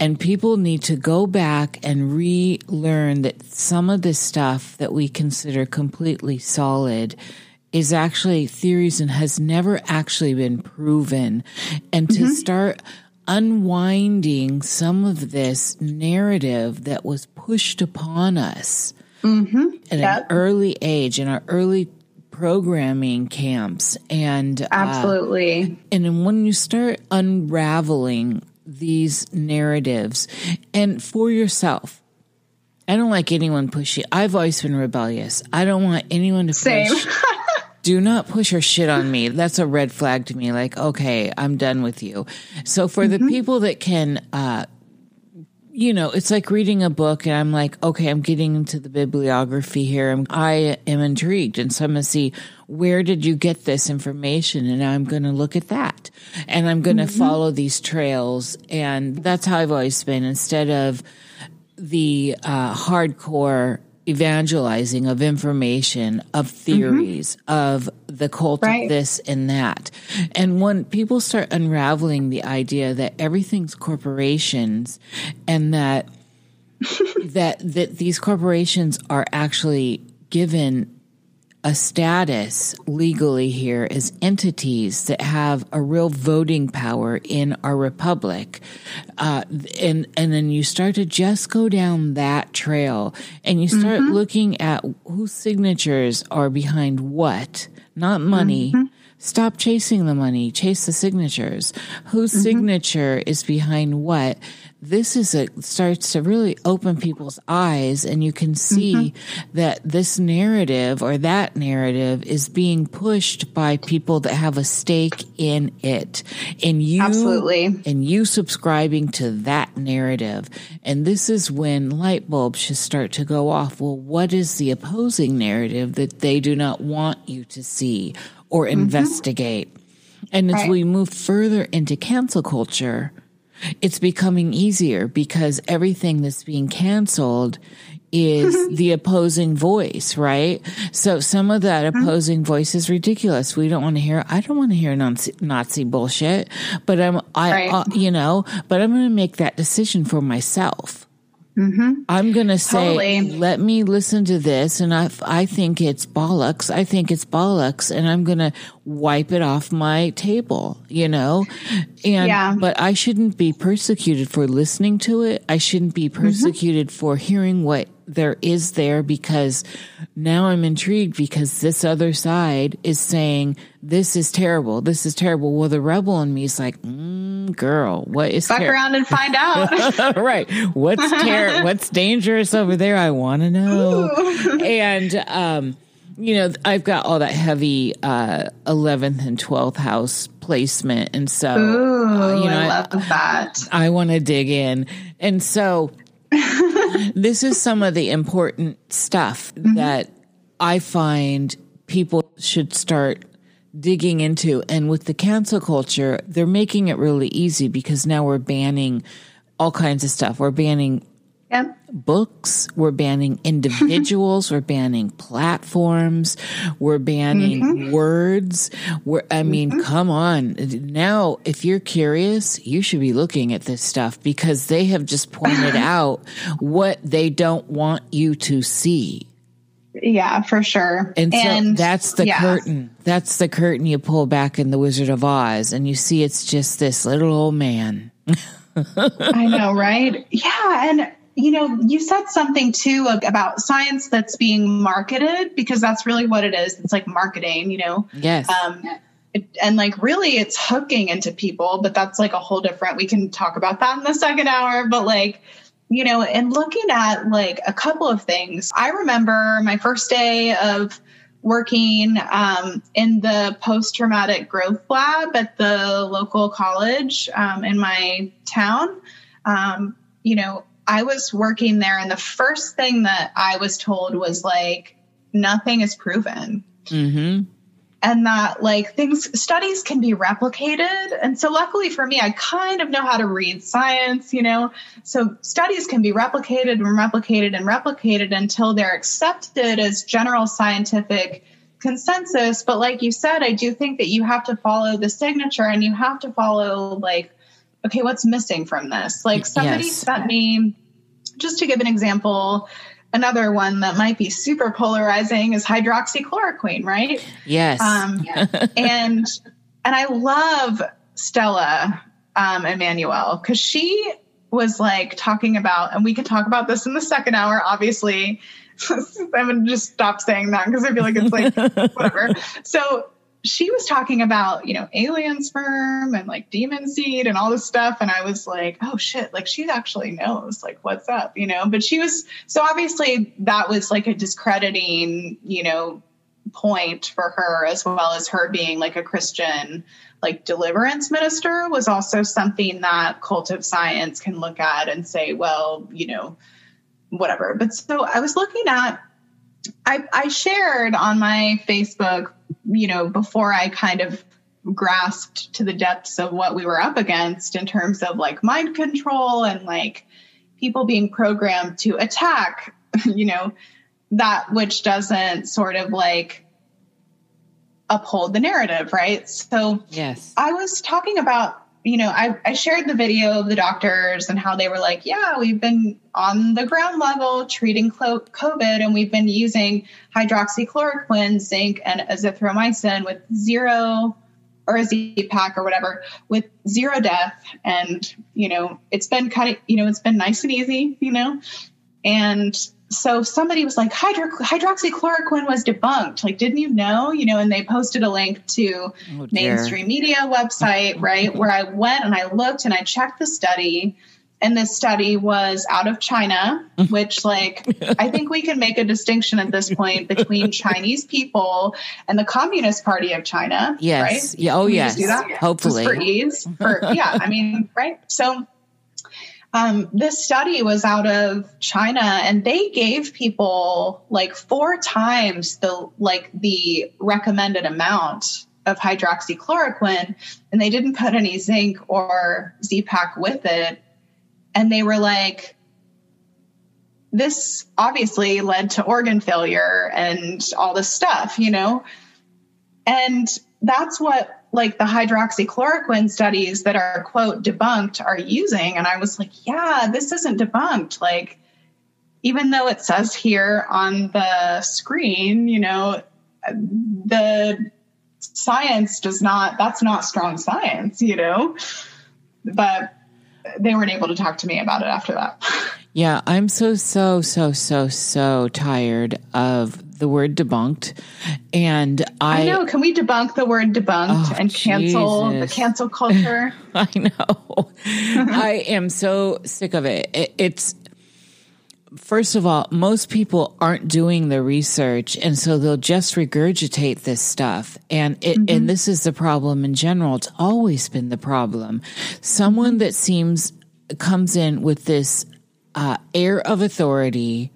and people need to go back and relearn that some of the stuff that we consider completely solid is actually theories and has never actually been proven and to mm-hmm. start unwinding some of this narrative that was pushed upon us Mm-hmm. at Yep. an early age in our early programming camps and uh, Absolutely. and then when you start unraveling these narratives and for yourself i don't like anyone pushy i've always been rebellious i don't want anyone to Same. push do not push your shit on me that's a red flag to me like okay i'm done with you so for the people that can uh you know, it's like reading a book and I'm like, okay, I'm getting into the bibliography here. I'm, I am intrigued. And so I'm going to see where did you get this information? And I'm going to look at that and I'm going to follow these trails. And that's how I've always been instead of the uh, hardcore evangelizing of information, of mm-hmm. theories, of the cult Right. of this and that. And when people start unraveling the idea that everything's corporations and that that that these corporations are actually given a status legally here as entities that have a real voting power in our republic, uh, and and then you start to just go down that trail, and you start mm-hmm. looking at whose signatures are behind what, not money. Mm-hmm. Stop chasing the money, chase the signatures. Whose mm-hmm. signature is behind what? This is a starts to really open people's eyes and you can see mm-hmm. that this narrative or that narrative is being pushed by people that have a stake in it. And you Absolutely. and you subscribing to that narrative. And this is when light bulbs should start to go off. Well, what is the opposing narrative that they do not want you to see or mm-hmm. investigate? And as Right. we move further into cancel culture, it's becoming easier because everything that's being canceled is the opposing voice, right? So some of that opposing voice is ridiculous. We don't want to hear. I don't want to hear Nazi, Nazi bullshit, but I'm, I, Right. uh, you know, but I'm going to make that decision for myself. Mm-hmm. I'm going to say, Totally. let me listen to this. And I, I think it's bollocks. I think it's bollocks. And I'm going to wipe it off my table, you know? And, Yeah. but I shouldn't be persecuted for listening to it. I shouldn't be mm-hmm. persecuted for hearing what there is there because now I'm intrigued because this other side is saying, this is terrible. This is terrible. Well, the rebel in me is like, mm, girl, what is Fuck ter- around and find out. right. What's ter- what's dangerous over there? I want to know. and um, you know, I've got all that heavy uh, 11th and 12th house placement, and so Ooh, uh, you know, I I- that. I want to dig in. And so this is some of the important stuff mm-hmm. that I find people should start digging into. And with the cancel culture, they're making it really easy because now we're banning all kinds of stuff. We're banning Yep. books, we're banning individuals, we're banning platforms, we're banning mm-hmm. words. We're, I mean, mm-hmm. come on. Now, if you're curious, you should be looking at this stuff because they have just pointed out what they don't want you to see. Yeah, for sure. And so that's the yeah. curtain. That's the curtain you pull back in The Wizard of Oz and you see it's just this little old man. I know, right? Yeah. And, you know, you said something too about science that's being marketed because that's really what it is. It's like marketing, you know? Yes. Um, it, and like really it's hooking into people, but that's like a whole different, we can talk about that in the second hour. But like, you know, and looking at like a couple of things, I remember my first day of working um, in the post traumatic growth lab at the local college um, in my town. Um, you know, I was working there, and the first thing that I was told was like, nothing is proven. Hmm and that like things studies can be replicated. And so luckily for me i kind of know how to read science you know? So studies can be replicated and replicated and replicated until they're accepted as general scientific consensus. But like you said i do think that you have to follow the signature and you have to follow like okay what's missing from this like somebody Yes. sent me just to give an example another one that might be super polarizing is hydroxychloroquine right Yes. um, and and I love Stella um, Immanuel because she was like talking about, and we can talk about this in the second hour, obviously. I'm gonna just stop saying that because I feel like it's like whatever. So she was talking about, you know, alien sperm and like demon seed and all this stuff. And I was like, oh shit, like she actually knows like what's up, you know? But she was, so obviously that was like a discrediting, you know, point for her as well as her being like a Christian like deliverance minister was also something that cult of science can look at and say, well, you know, whatever. But so I was looking at, I, I shared on my Facebook, you know, before I kind of grasped to the depths of what we were up against in terms of like mind control and like people being programmed to attack, you know, that which doesn't sort of like uphold the narrative, right? So yes, I was talking about, you know, I, I shared the video of the doctors and how they were like, yeah, we've been on the ground level treating COVID and we've been using hydroxychloroquine, zinc, and azithromycin with zero or a Z-Pak or whatever with zero death. And, you know, it's been kind of, you know, it's been nice and easy, you know, and so somebody was like Hydro- hydroxychloroquine was debunked. Like didn't you know? You know and they posted a link to oh, mainstream media website right where i went and i looked and i checked the study. And this study was out of china which like i think we can make a distinction at this point between chinese people and the communist party of china yes. right? yeah. Oh yes. hopefully Just for ease? For yeah i mean right? So um, this study was out of China and they gave people like four times the like the recommended amount of hydroxychloroquine and they didn't put any zinc or Z-Pak with it. And they were like, this obviously led to organ failure and all this stuff, you know? And that's what like the hydroxychloroquine studies that are quote debunked are using. And i was like yeah this isn't debunked. Like even though it says here on the screen you know the science does not that's not strong science you know? But they weren't able to talk to me about it after that. Yeah i'm so so so so so tired of the word debunked, and I, I know. Can we debunk the word debunked oh, and cancel Jesus. the cancel culture? I know. I am so sick of it. it. It's first of all, most people aren't doing the research, and so they'll just regurgitate this stuff. And it, mm-hmm. and this is the problem in general. It's always been the problem. Someone that seems comes in with this uh, air of authority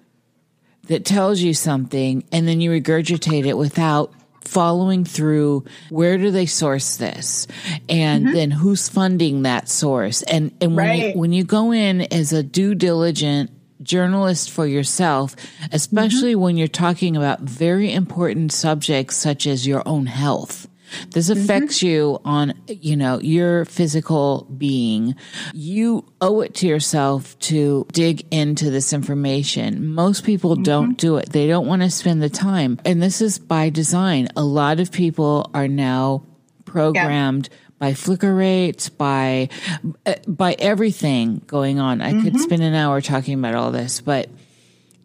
that tells you something and then you regurgitate it without following through where do they source this and mm-hmm. then who's funding that source and and when right. you when you go in as a due diligent journalist for yourself especially mm-hmm. when you're talking about very important subjects such as your own health this mm-hmm. affects mm-hmm. you on, you know, your physical being. You owe it to yourself to dig into this information. Most people mm-hmm. don't do it. They don't want to spend the time. And this is by design. A lot of people are now programmed yeah by flicker rates, by uh, by everything going on. I mm-hmm. could spend an hour talking about all this, but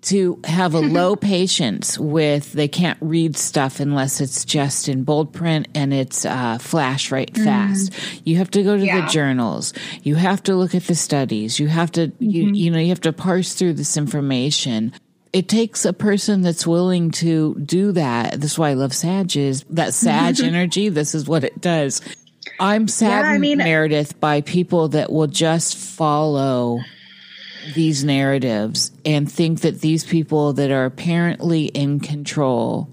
to have a low patience with they can't read stuff unless it's just in bold print and it's uh, flash right mm-hmm. fast. You have to go to yeah. the journals. You have to look at the studies. You have to mm-hmm. you you know you have to parse through this information. It takes a person that's willing to do that. That's why I love Sages. That Sag energy. This is what it does. I'm saddened, yeah, I mean, Meredith, by people that will just follow these narratives and think that these people that are apparently in control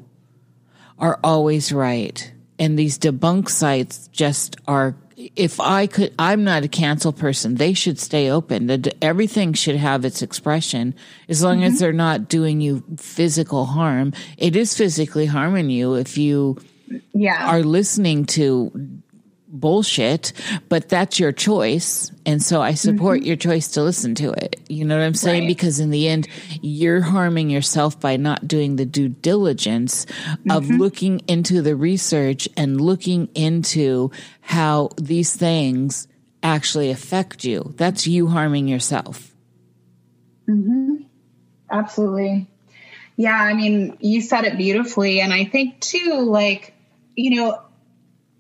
are always right. And these debunk sites just are, if I could, I'm not a cancel person. They should stay open. That everything should have its expression as long mm-hmm. as they're not doing you physical harm. It is physically harming you if you yeah. are listening to bullshit, but that's your choice. And so I support mm-hmm. your choice to listen to it. You know what I'm saying? Right. Because in the end, you're harming yourself by not doing the due diligence mm-hmm. of looking into the research and looking into how these things actually affect you. That's you harming yourself. Absolutely. Yeah, I mean, you said it beautifully. And I think, too, like, you know,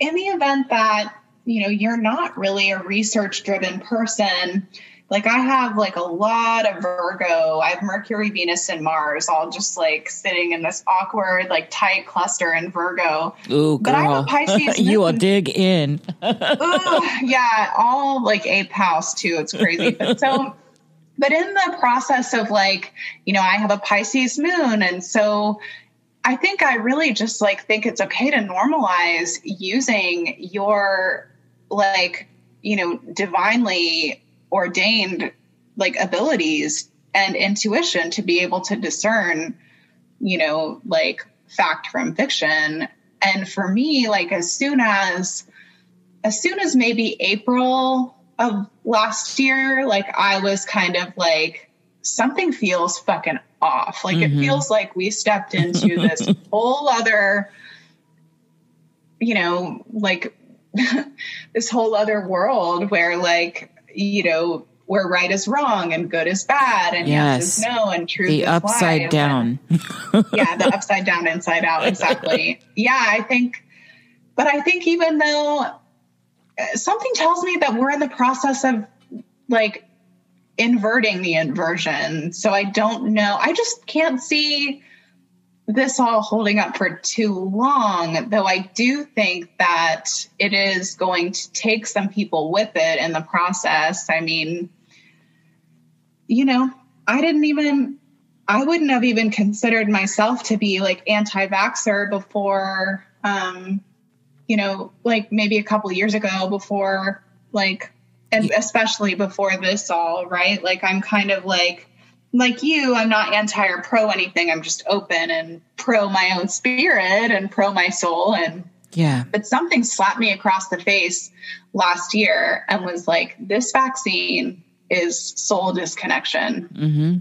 in the event that, you know, you're not really a research driven person, like I have like a lot of Virgo. I have Mercury, Venus, and Mars all just like sitting in this awkward, like tight cluster in Virgo. Ooh, But I have girl. a Pisces you will dig in. Ooh, yeah, all like eighth house too. It's crazy. But so, but in the process of like, you know, I have a Pisces moon. And so I think I really just like think it's okay to normalize using your like, you know, divinely ordained like abilities and intuition to be able to discern, you know, like fact from fiction. And for me, like as soon as as soon as maybe April of last year, like I was kind of like, something feels fucking off. Like it feels like we stepped into this whole other, you know, like this whole other world where like, you know, where right is wrong and good is bad and yes, Yes. is no and truth The is upside down. yeah, the upside down, inside out. Exactly. yeah, I think, but I think even though uh, something tells me that we're in the process of like inverting the inversion. So I don't know. I just can't see this all holding up for too long, though I do think that it is going to take some people with it in the process. I mean, you know, I didn't even I wouldn't have even considered myself to be like anti-vaxxer before um you know, like maybe a couple years ago before like and especially before this all, right? Like I'm kind of like like you, I'm not anti or pro anything. I'm just open and pro my own spirit and pro my soul and Yeah. but something slapped me across the face last year and was like this vaccine is soul disconnection. hmm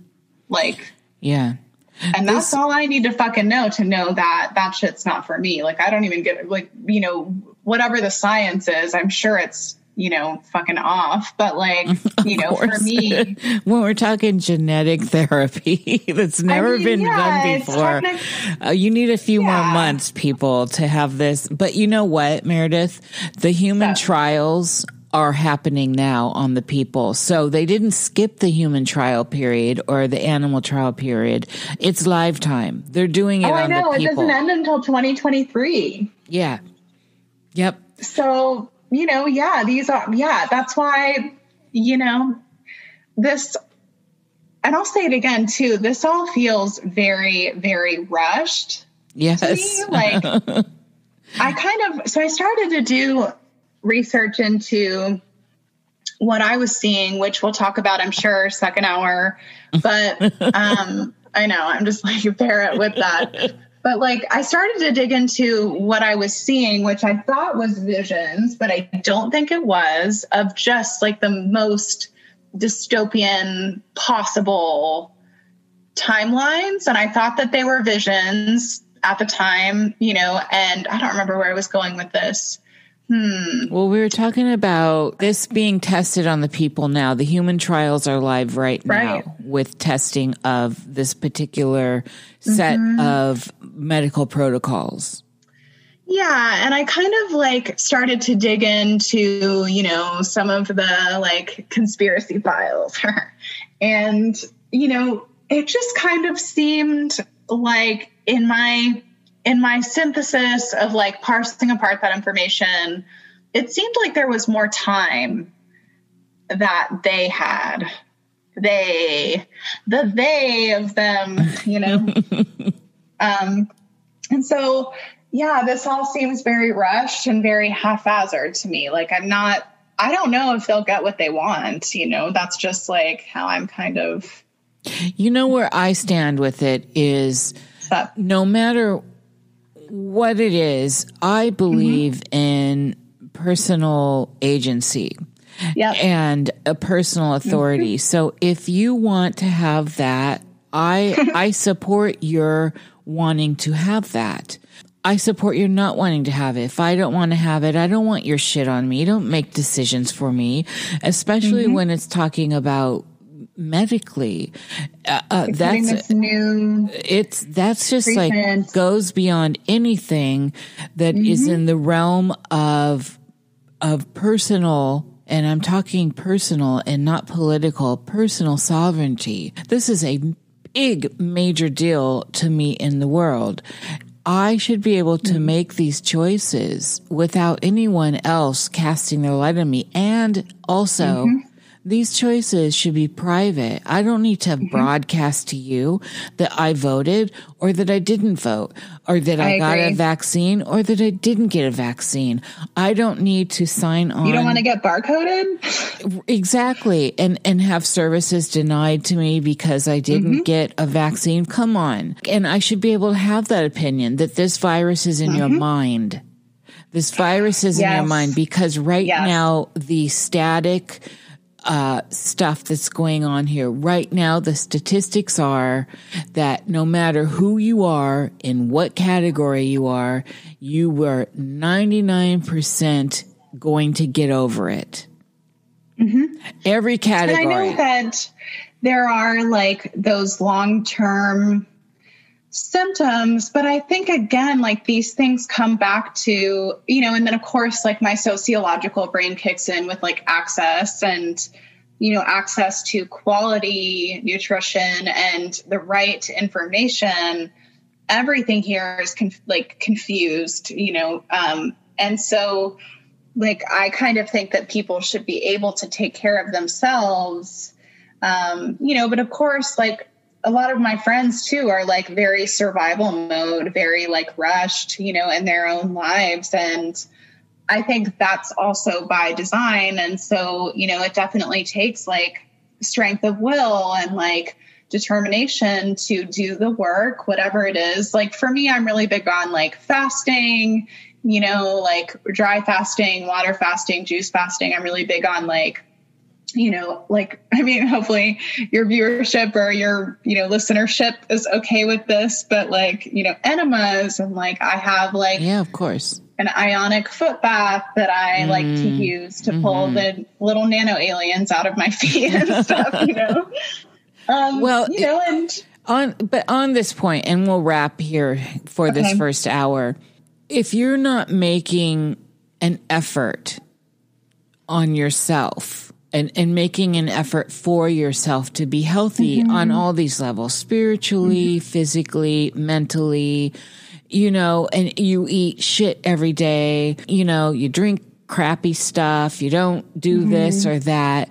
Like Yeah. and that's all I need to fucking know to know that that shit's not for me. Like, I don't even get, like, you know, whatever the science is, I'm sure it's, you know, fucking off. But, like, you know, for me, when we're talking genetic therapy that's never mean, been yeah, done before, technic- uh, you need a few more months, people, to have this. But you know what, Meredith? The human So- trials are happening now on the people. So they didn't skip the human trial period or the animal trial period. It's lifetime. They're doing it oh, I know, it doesn't end until 2023. yeah. Yep. So, you know, yeah, these are, yeah, that's why, you know, this, and I'll say it again too, this all feels very, very rushed. Yes. me, like I kind of so I started to do research into what I was seeing, which we'll talk about, I'm sure, second hour. But um, I know I'm just like bear it with that. But like I started to dig into what I was seeing, which I thought was visions, but I don't think it was, of just like the most dystopian possible timelines and I thought that they were visions at the time, you know, and I don't remember where I was going with this. Well, we were talking about this being tested on the people now. The human trials are live right now with testing of this particular set Mm-hmm. of medical protocols. Yeah, and I kind of like started to dig into, you know, some of the like conspiracy files. and, you know, it just kind of seemed like in my in my synthesis of like parsing apart that information, it seemed like there was more time that they had. They, the they of them, you know. um, and so, yeah, this all seems very rushed and very haphazard to me. Like, I'm not, I don't know if they'll get what they want. You know, that's just like how I'm kind of. You know where I stand with it is But no matter what it is, I believe in personal agency. Yep. and a personal authority. So if you want to have that, I I support your wanting to have that. I support your not wanting to have it. If I don't want to have it, I don't want your shit on me. Don't make decisions for me, especially Mm-hmm. when it's talking about medically. Uh, uh, that's this new it's that's just like goes beyond anything that is Mm-hmm. in the realm of of personal and I'm talking personal and not political, personal sovereignty. This is a big major deal to me in the world. I should be able to make these choices without anyone else casting their light on me. And also, these choices should be private. I don't need to broadcast to you that I voted or that I didn't vote or that I, I got a vaccine or that I didn't get a vaccine. I don't need to sign on. you don't want to get barcoded? Exactly. And and have services denied to me because I didn't Mm-hmm. get a vaccine. Come on. And I should be able to have that opinion that this virus is in your mind. This virus is in your Mm-hmm. Mind because right Yes. now the static uh, stuff that's going on here right now, the statistics are that no matter who you are, in what category you are, you were 99% going to get over it. Every Mm-hmm. And I category. know that there are like those long term symptoms, but I think again, like these things come back to, you know, and then of course, like my sociological brain kicks in with like access and, you know, access to quality nutrition and the right information. Everything here is conf- like confused, you know, um, and so like I kind of think that people should be able to take care of themselves. Um, you know, but of course, like a lot of my friends too are like very survival mode, very like rushed, you know, in their own lives. And I think that's also by design. And so, you know, it definitely takes like strength of will and like determination to do the work, whatever it is. Like for me, I'm really big on like fasting, you know, like dry fasting, water fasting, juice fasting. I'm really big on like, you know, like, I mean, hopefully your viewership or your, you know, listenership is okay with this, but like, you know, enemas and like I have like yeah, of course. an ionic foot bath that I like to use to pull the little nano aliens out of my feet and stuff, you know. Um, Well, you know, and On but on this point, and we'll wrap here for this first hour. If you're not making an effort on yourself and, and making an effort for yourself to be healthy mm-hmm. on all these levels, spiritually, mm-hmm. physically, mentally, you know, and you eat shit every day, you know, you drink crappy stuff, you don't do mm-hmm. this or that,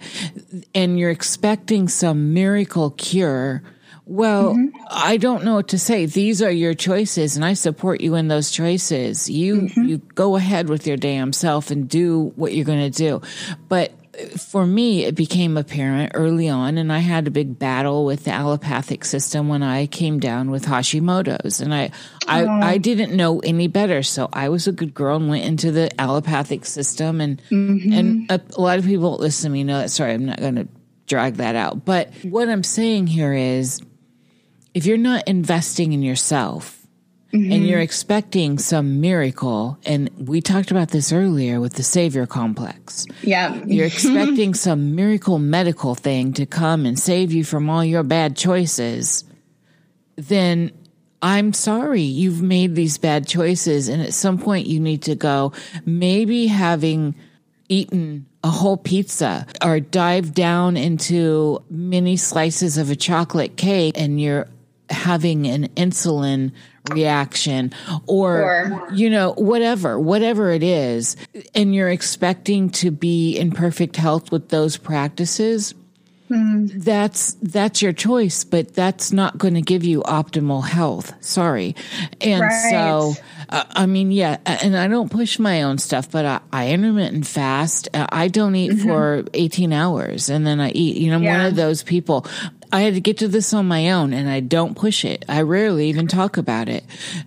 and you're expecting some miracle cure. Well, I don't know what to say. These are your choices and I support you in those choices. You you go ahead with your damn self and do what you're going to do. But for me, it became apparent early on, and I had a big battle with the allopathic system when I came down with Hashimoto's, and I, I, I didn't know any better, so I was a good girl and went into the allopathic system, and mm-hmm. and a, a lot of people listen to me. Know that. Sorry, I'm not going to drag that out, but what I'm saying here is, if you're not investing in yourself and you're mm-hmm. expecting some miracle, and we talked about this earlier with the savior complex. yeah, You're expecting some miracle medical thing to come and save you from all your bad choices, then I'm sorry you've made these bad choices. And at some point, you need to go, maybe having eaten a whole pizza or dive down into many slices of a chocolate cake and you're having an insulin reaction or, Or- you know whatever whatever it is and you're expecting to be in perfect health with those practices that's that's your choice but that's not going to give you optimal health. Sorry. And Right. so uh, i mean yeah and i don't push my own stuff but i, I intermittent fast. Uh, i don't eat for 18 hours and then i eat you know i'm one Mm-hmm. Of those people I had to get to this on my own and I don't push it. I rarely even talk about it.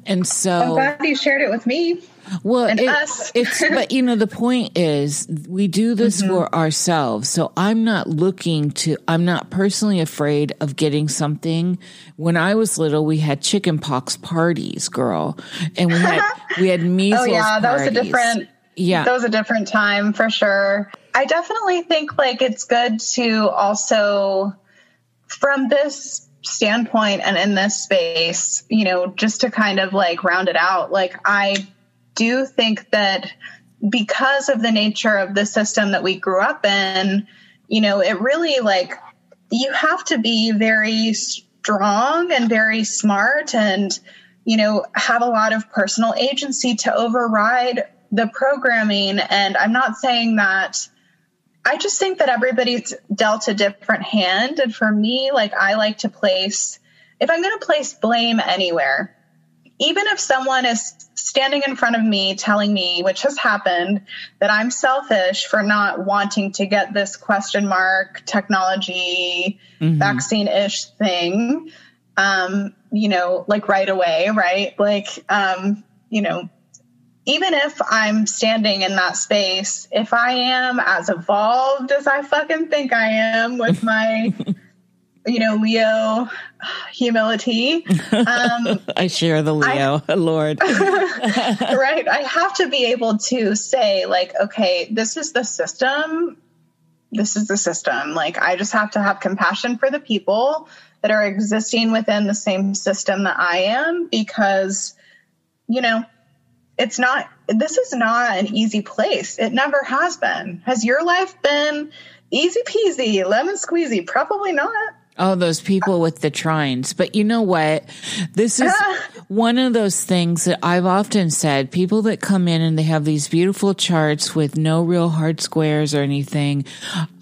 And so I'm glad you shared it with me. Well, and it- us. it's but you know the point is we do this Mm-hmm. for ourselves. So I'm not looking to. I'm not personally afraid of getting something. When I was little, we had chicken pox parties, girl, and we had we had measles. Oh yeah, that was a different. Yeah. that was a different time for sure. I definitely think like it's good to also, from this standpoint and in this space, you know, just to kind of like round it out. Like I do think that because of the nature of the system that we grew up in, you know, it really like you have to be very strong and very smart and you know have a lot of personal agency to override the programming and i'm not saying that i just think that everybody's dealt a different hand and for me like i like to place if i'm going to place blame anywhere even if someone is standing in front of me telling me, which has happened, that I'm selfish for not wanting to get this question mark technology vaccine ish thing, um, you know, like right away, right? Like, um, you know, even if I'm standing in that space, if I am as evolved as I fucking think I am with my, you know, Leo humility, um, I share the Leo, Lord. right? I have to be able to say, like, okay, this is the system. This is the system. Like, I just have to have compassion for the people that are existing within the same system that I am because, you know, it's not, this is not an easy place. It never has been. Has your life been easy peasy, lemon squeezy? Probably not. Oh, those people with the trines. But you know what? This is one of those things that I've often said. People that come in and they have these beautiful charts with no real hard squares or anything.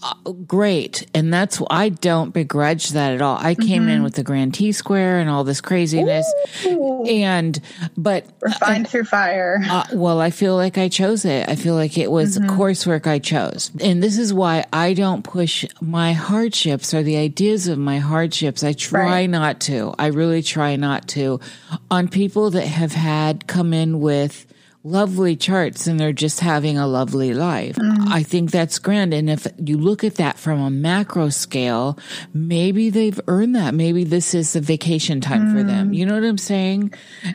uh, great. And that's, I don't begrudge that at all. I came in with the grand T square and all this craziness. And, but Refined through fire. uh, well, I feel like I chose it. I feel like it was coursework I chose. And this is why I don't push my hardships or the ideas of my hardships. I try Right. not to. I really try not to on people that have had come in with lovely charts and they're just having a lovely life. Mm. I think that's grand. And if you look at that from a macro scale, maybe they've earned that. Maybe this is the vacation time for them. Mm. You know what I'm saying?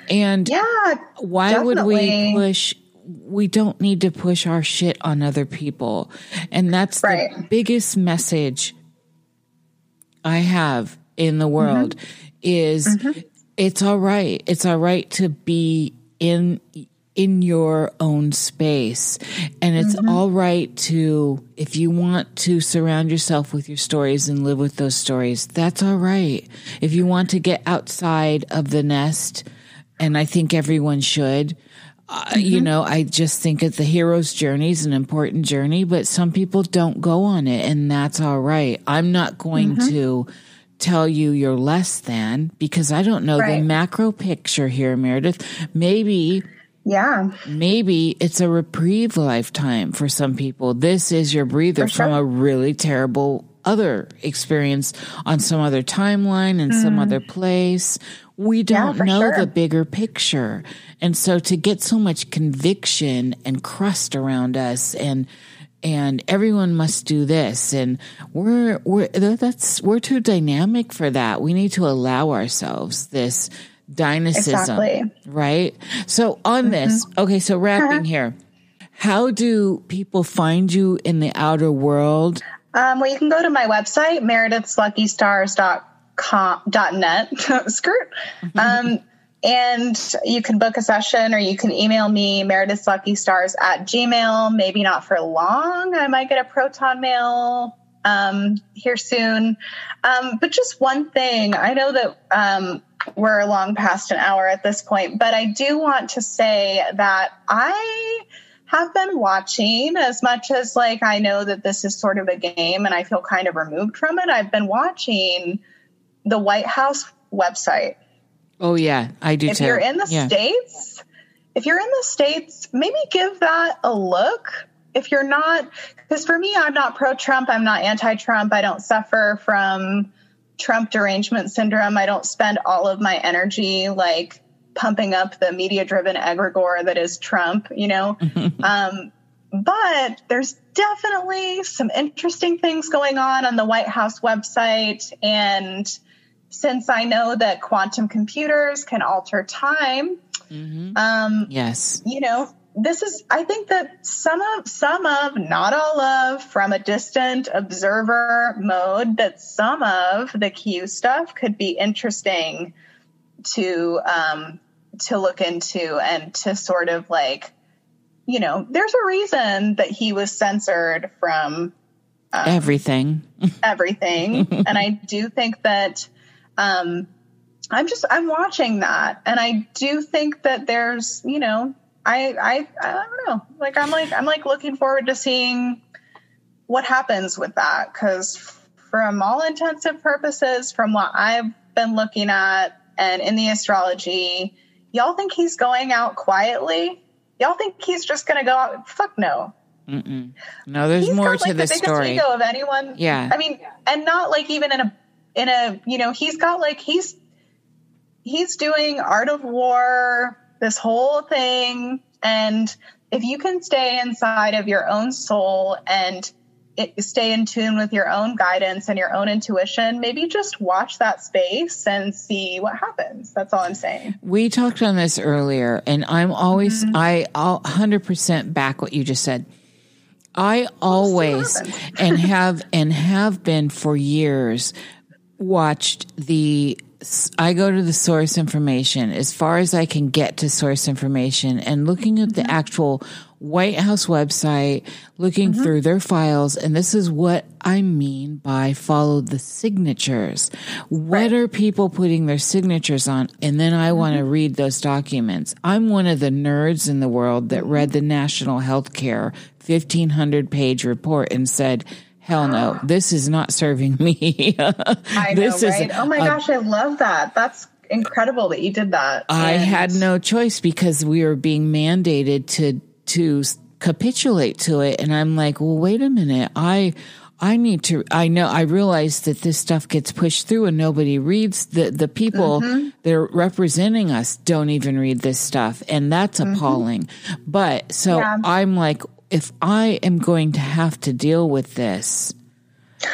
And yeah. why would we push we don't need to push our shit on other people and that's the biggest message i have in the world mm-hmm. is mm-hmm. it's all right. It's all right to be in in your own space. And it's mm-hmm. all right to if you want to surround yourself with your stories and live with those stories that's all right. If you want to get outside of the nest and i think everyone should uh, you know i just think that the hero's journey is an important journey but some people don't go on it and that's all right i'm not going to tell you you're less than because i don't know the macro picture here meredith maybe Yeah. maybe it's a reprieve lifetime for some people. This is your breather sure. from a really terrible other experience on some other timeline and some other place. We don't Mm. for know sure. the bigger picture. And so to get so much conviction and crust around us and and everyone must do this and we're we're that's we're too dynamic for that. We need to allow ourselves this dynastism Exactly. right? So on this, okay, so wrapping here. How do people find you in the outer world? Um, well, you can go to my website, meredithsluckystars.com.net. Skirt. Um, and you can book a session or you can email me, meredithsluckystars at gmail. Maybe not for long. I might get a proton mail um, here soon. Um, but just one thing, I know that um, we're long past an hour at this point, but I do want to say that I have been watching as much as like I know that this is sort of a game and I feel kind of removed from it. I've been watching the White House website. Oh yeah, I do If too. you're in the yeah. states, if you're in the states, maybe give that a look. If you're not, because for me, I'm not pro Trump, I'm not anti Trump, I don't suffer from Trump derangement syndrome. I don't spend all of my energy like pumping up the media driven egregore that is Trump, you know. um, but there's definitely some interesting things going on on the White House website. And since I know that quantum computers can alter time, Mm-hmm. um, Yes. you know, this is I think that some of some of, not all of, from a distant observer mode, that some of the Q stuff could be interesting to um to look into and to sort of like, you know, there's a reason that he was censored from Everything. everything. and I do think that um, I'm just I'm watching that, and I do think that there's you know I I I don't know like I'm like I'm like looking forward to seeing what happens with that because from all intensive purposes, from what I've been looking at and in the astrology, y'all think he's going out quietly. Y'all think he's just going to go out? Fuck no. Mm-mm. No, there's He's more got, to like, the biggest story. ego of anyone. Yeah. I mean, and not like even in a in a you know he's got like he's he's doing art of war this whole thing and if you can stay inside of your own soul and stay in tune with your own guidance and your own intuition maybe just watch that space and see what happens that's all i'm saying We talked on this earlier, and I'm always Mm-hmm. I I'll 100% back what you just said. I always and have and have been for years watched the I go to the source information as far as I can get to source information and looking at the mm-hmm. actual White House website, looking mm-hmm. through their files, and this is what I mean by follow the signatures. What are people putting their signatures on? And then I want to mm-hmm. read those documents. I'm one of the nerds in the world that read the National Healthcare 1500 page report and said, Hell no, this is not serving me. i know this right oh my gosh i love that that's incredible that you did that I And- had no choice because we were being mandated to to capitulate to it, and I'm like, well, wait a minute, I. I need to. I know. I realize that this stuff gets pushed through and nobody reads. The the people mm-hmm. that are representing us don't even read this stuff, and that's mm-hmm. appalling. But so Yeah. I'm like, if I am going to have to deal with this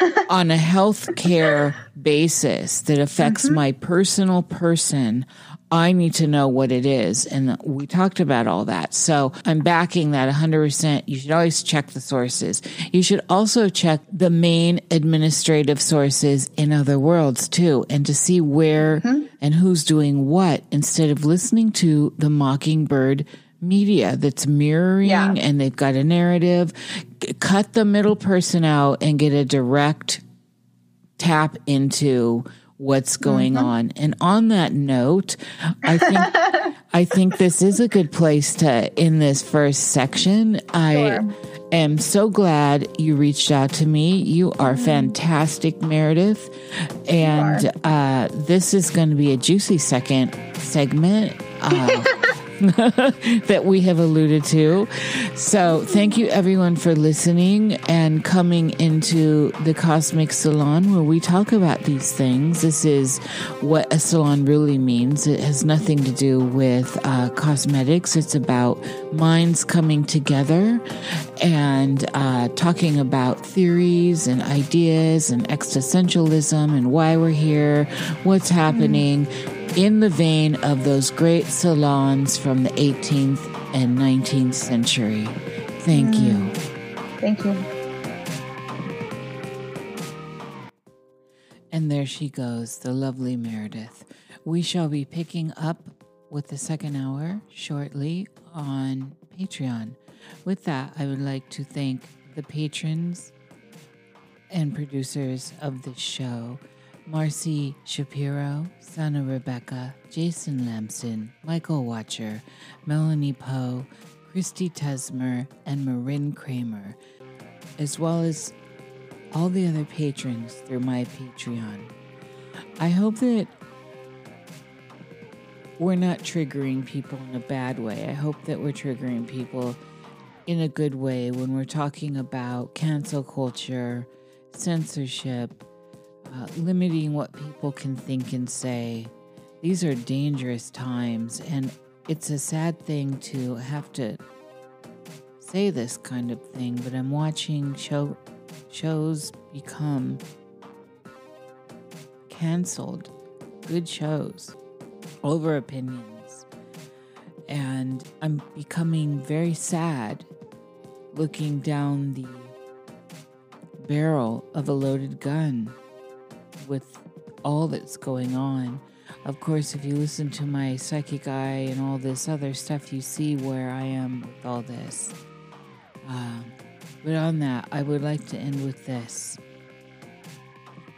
on a health care basis that affects mm-hmm. my personal person, I need to know what it is. And we talked about all that. So I'm backing that 100%. You should always check the sources. You should also check the main administrative sources in other worlds too, and to see where mm-hmm. and who's doing what instead of listening to the mockingbird media that's mirroring Yeah. and they've got a narrative. Cut the middle person out and get a direct tap into what's going on. And on that note, I think I think this is a good place to in this first section. I am so glad you reached out to me. You are fantastic, Meredith. And uh, this is going to be a juicy second segment. Uh, that we have alluded to. So, thank you everyone for listening and coming into the Cosmic Salon where we talk about these things. This is what a salon really means. It has nothing to do with uh, cosmetics, it's about minds coming together and uh, talking about theories and ideas and existentialism and why we're here, what's happening in the vein of those great salons from the 18th and 19th century. Thank mm. you. thank you And there she goes, the lovely Meredith. We shall be picking up with the second hour shortly on Patreon. With that, I would like to thank the patrons and producers of this show Marcey Shapiro, Sannah Rebecka, Jason Lambson, Michael Watcher, Melanie Poe, Christy Tesmer, and Marin Kramer, as well as all the other patrons through my Patreon. I hope that we're not triggering people in a bad way. I hope that we're triggering people in a good way when we're talking about cancel culture, censorship, uh, limiting what people can think and say, these are dangerous times, and it's a sad thing to have to say this kind of thing, but I'm watching show shows become canceled, good shows, over opinions. And I'm becoming very sad looking down the barrel of a loaded gun with all that's going on. Of course, if you listen to my psychic eye and all this other stuff, you see where I am with all this. Um, but on that, I would like to end with this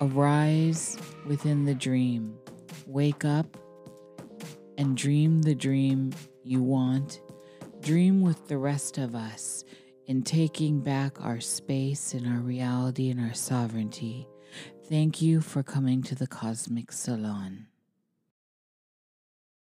Arise within the dream, wake up and dream the dream you want. Dream with the rest of us in taking back our space and our reality and our sovereignty. Thank you for coming to the Cosmic Salon.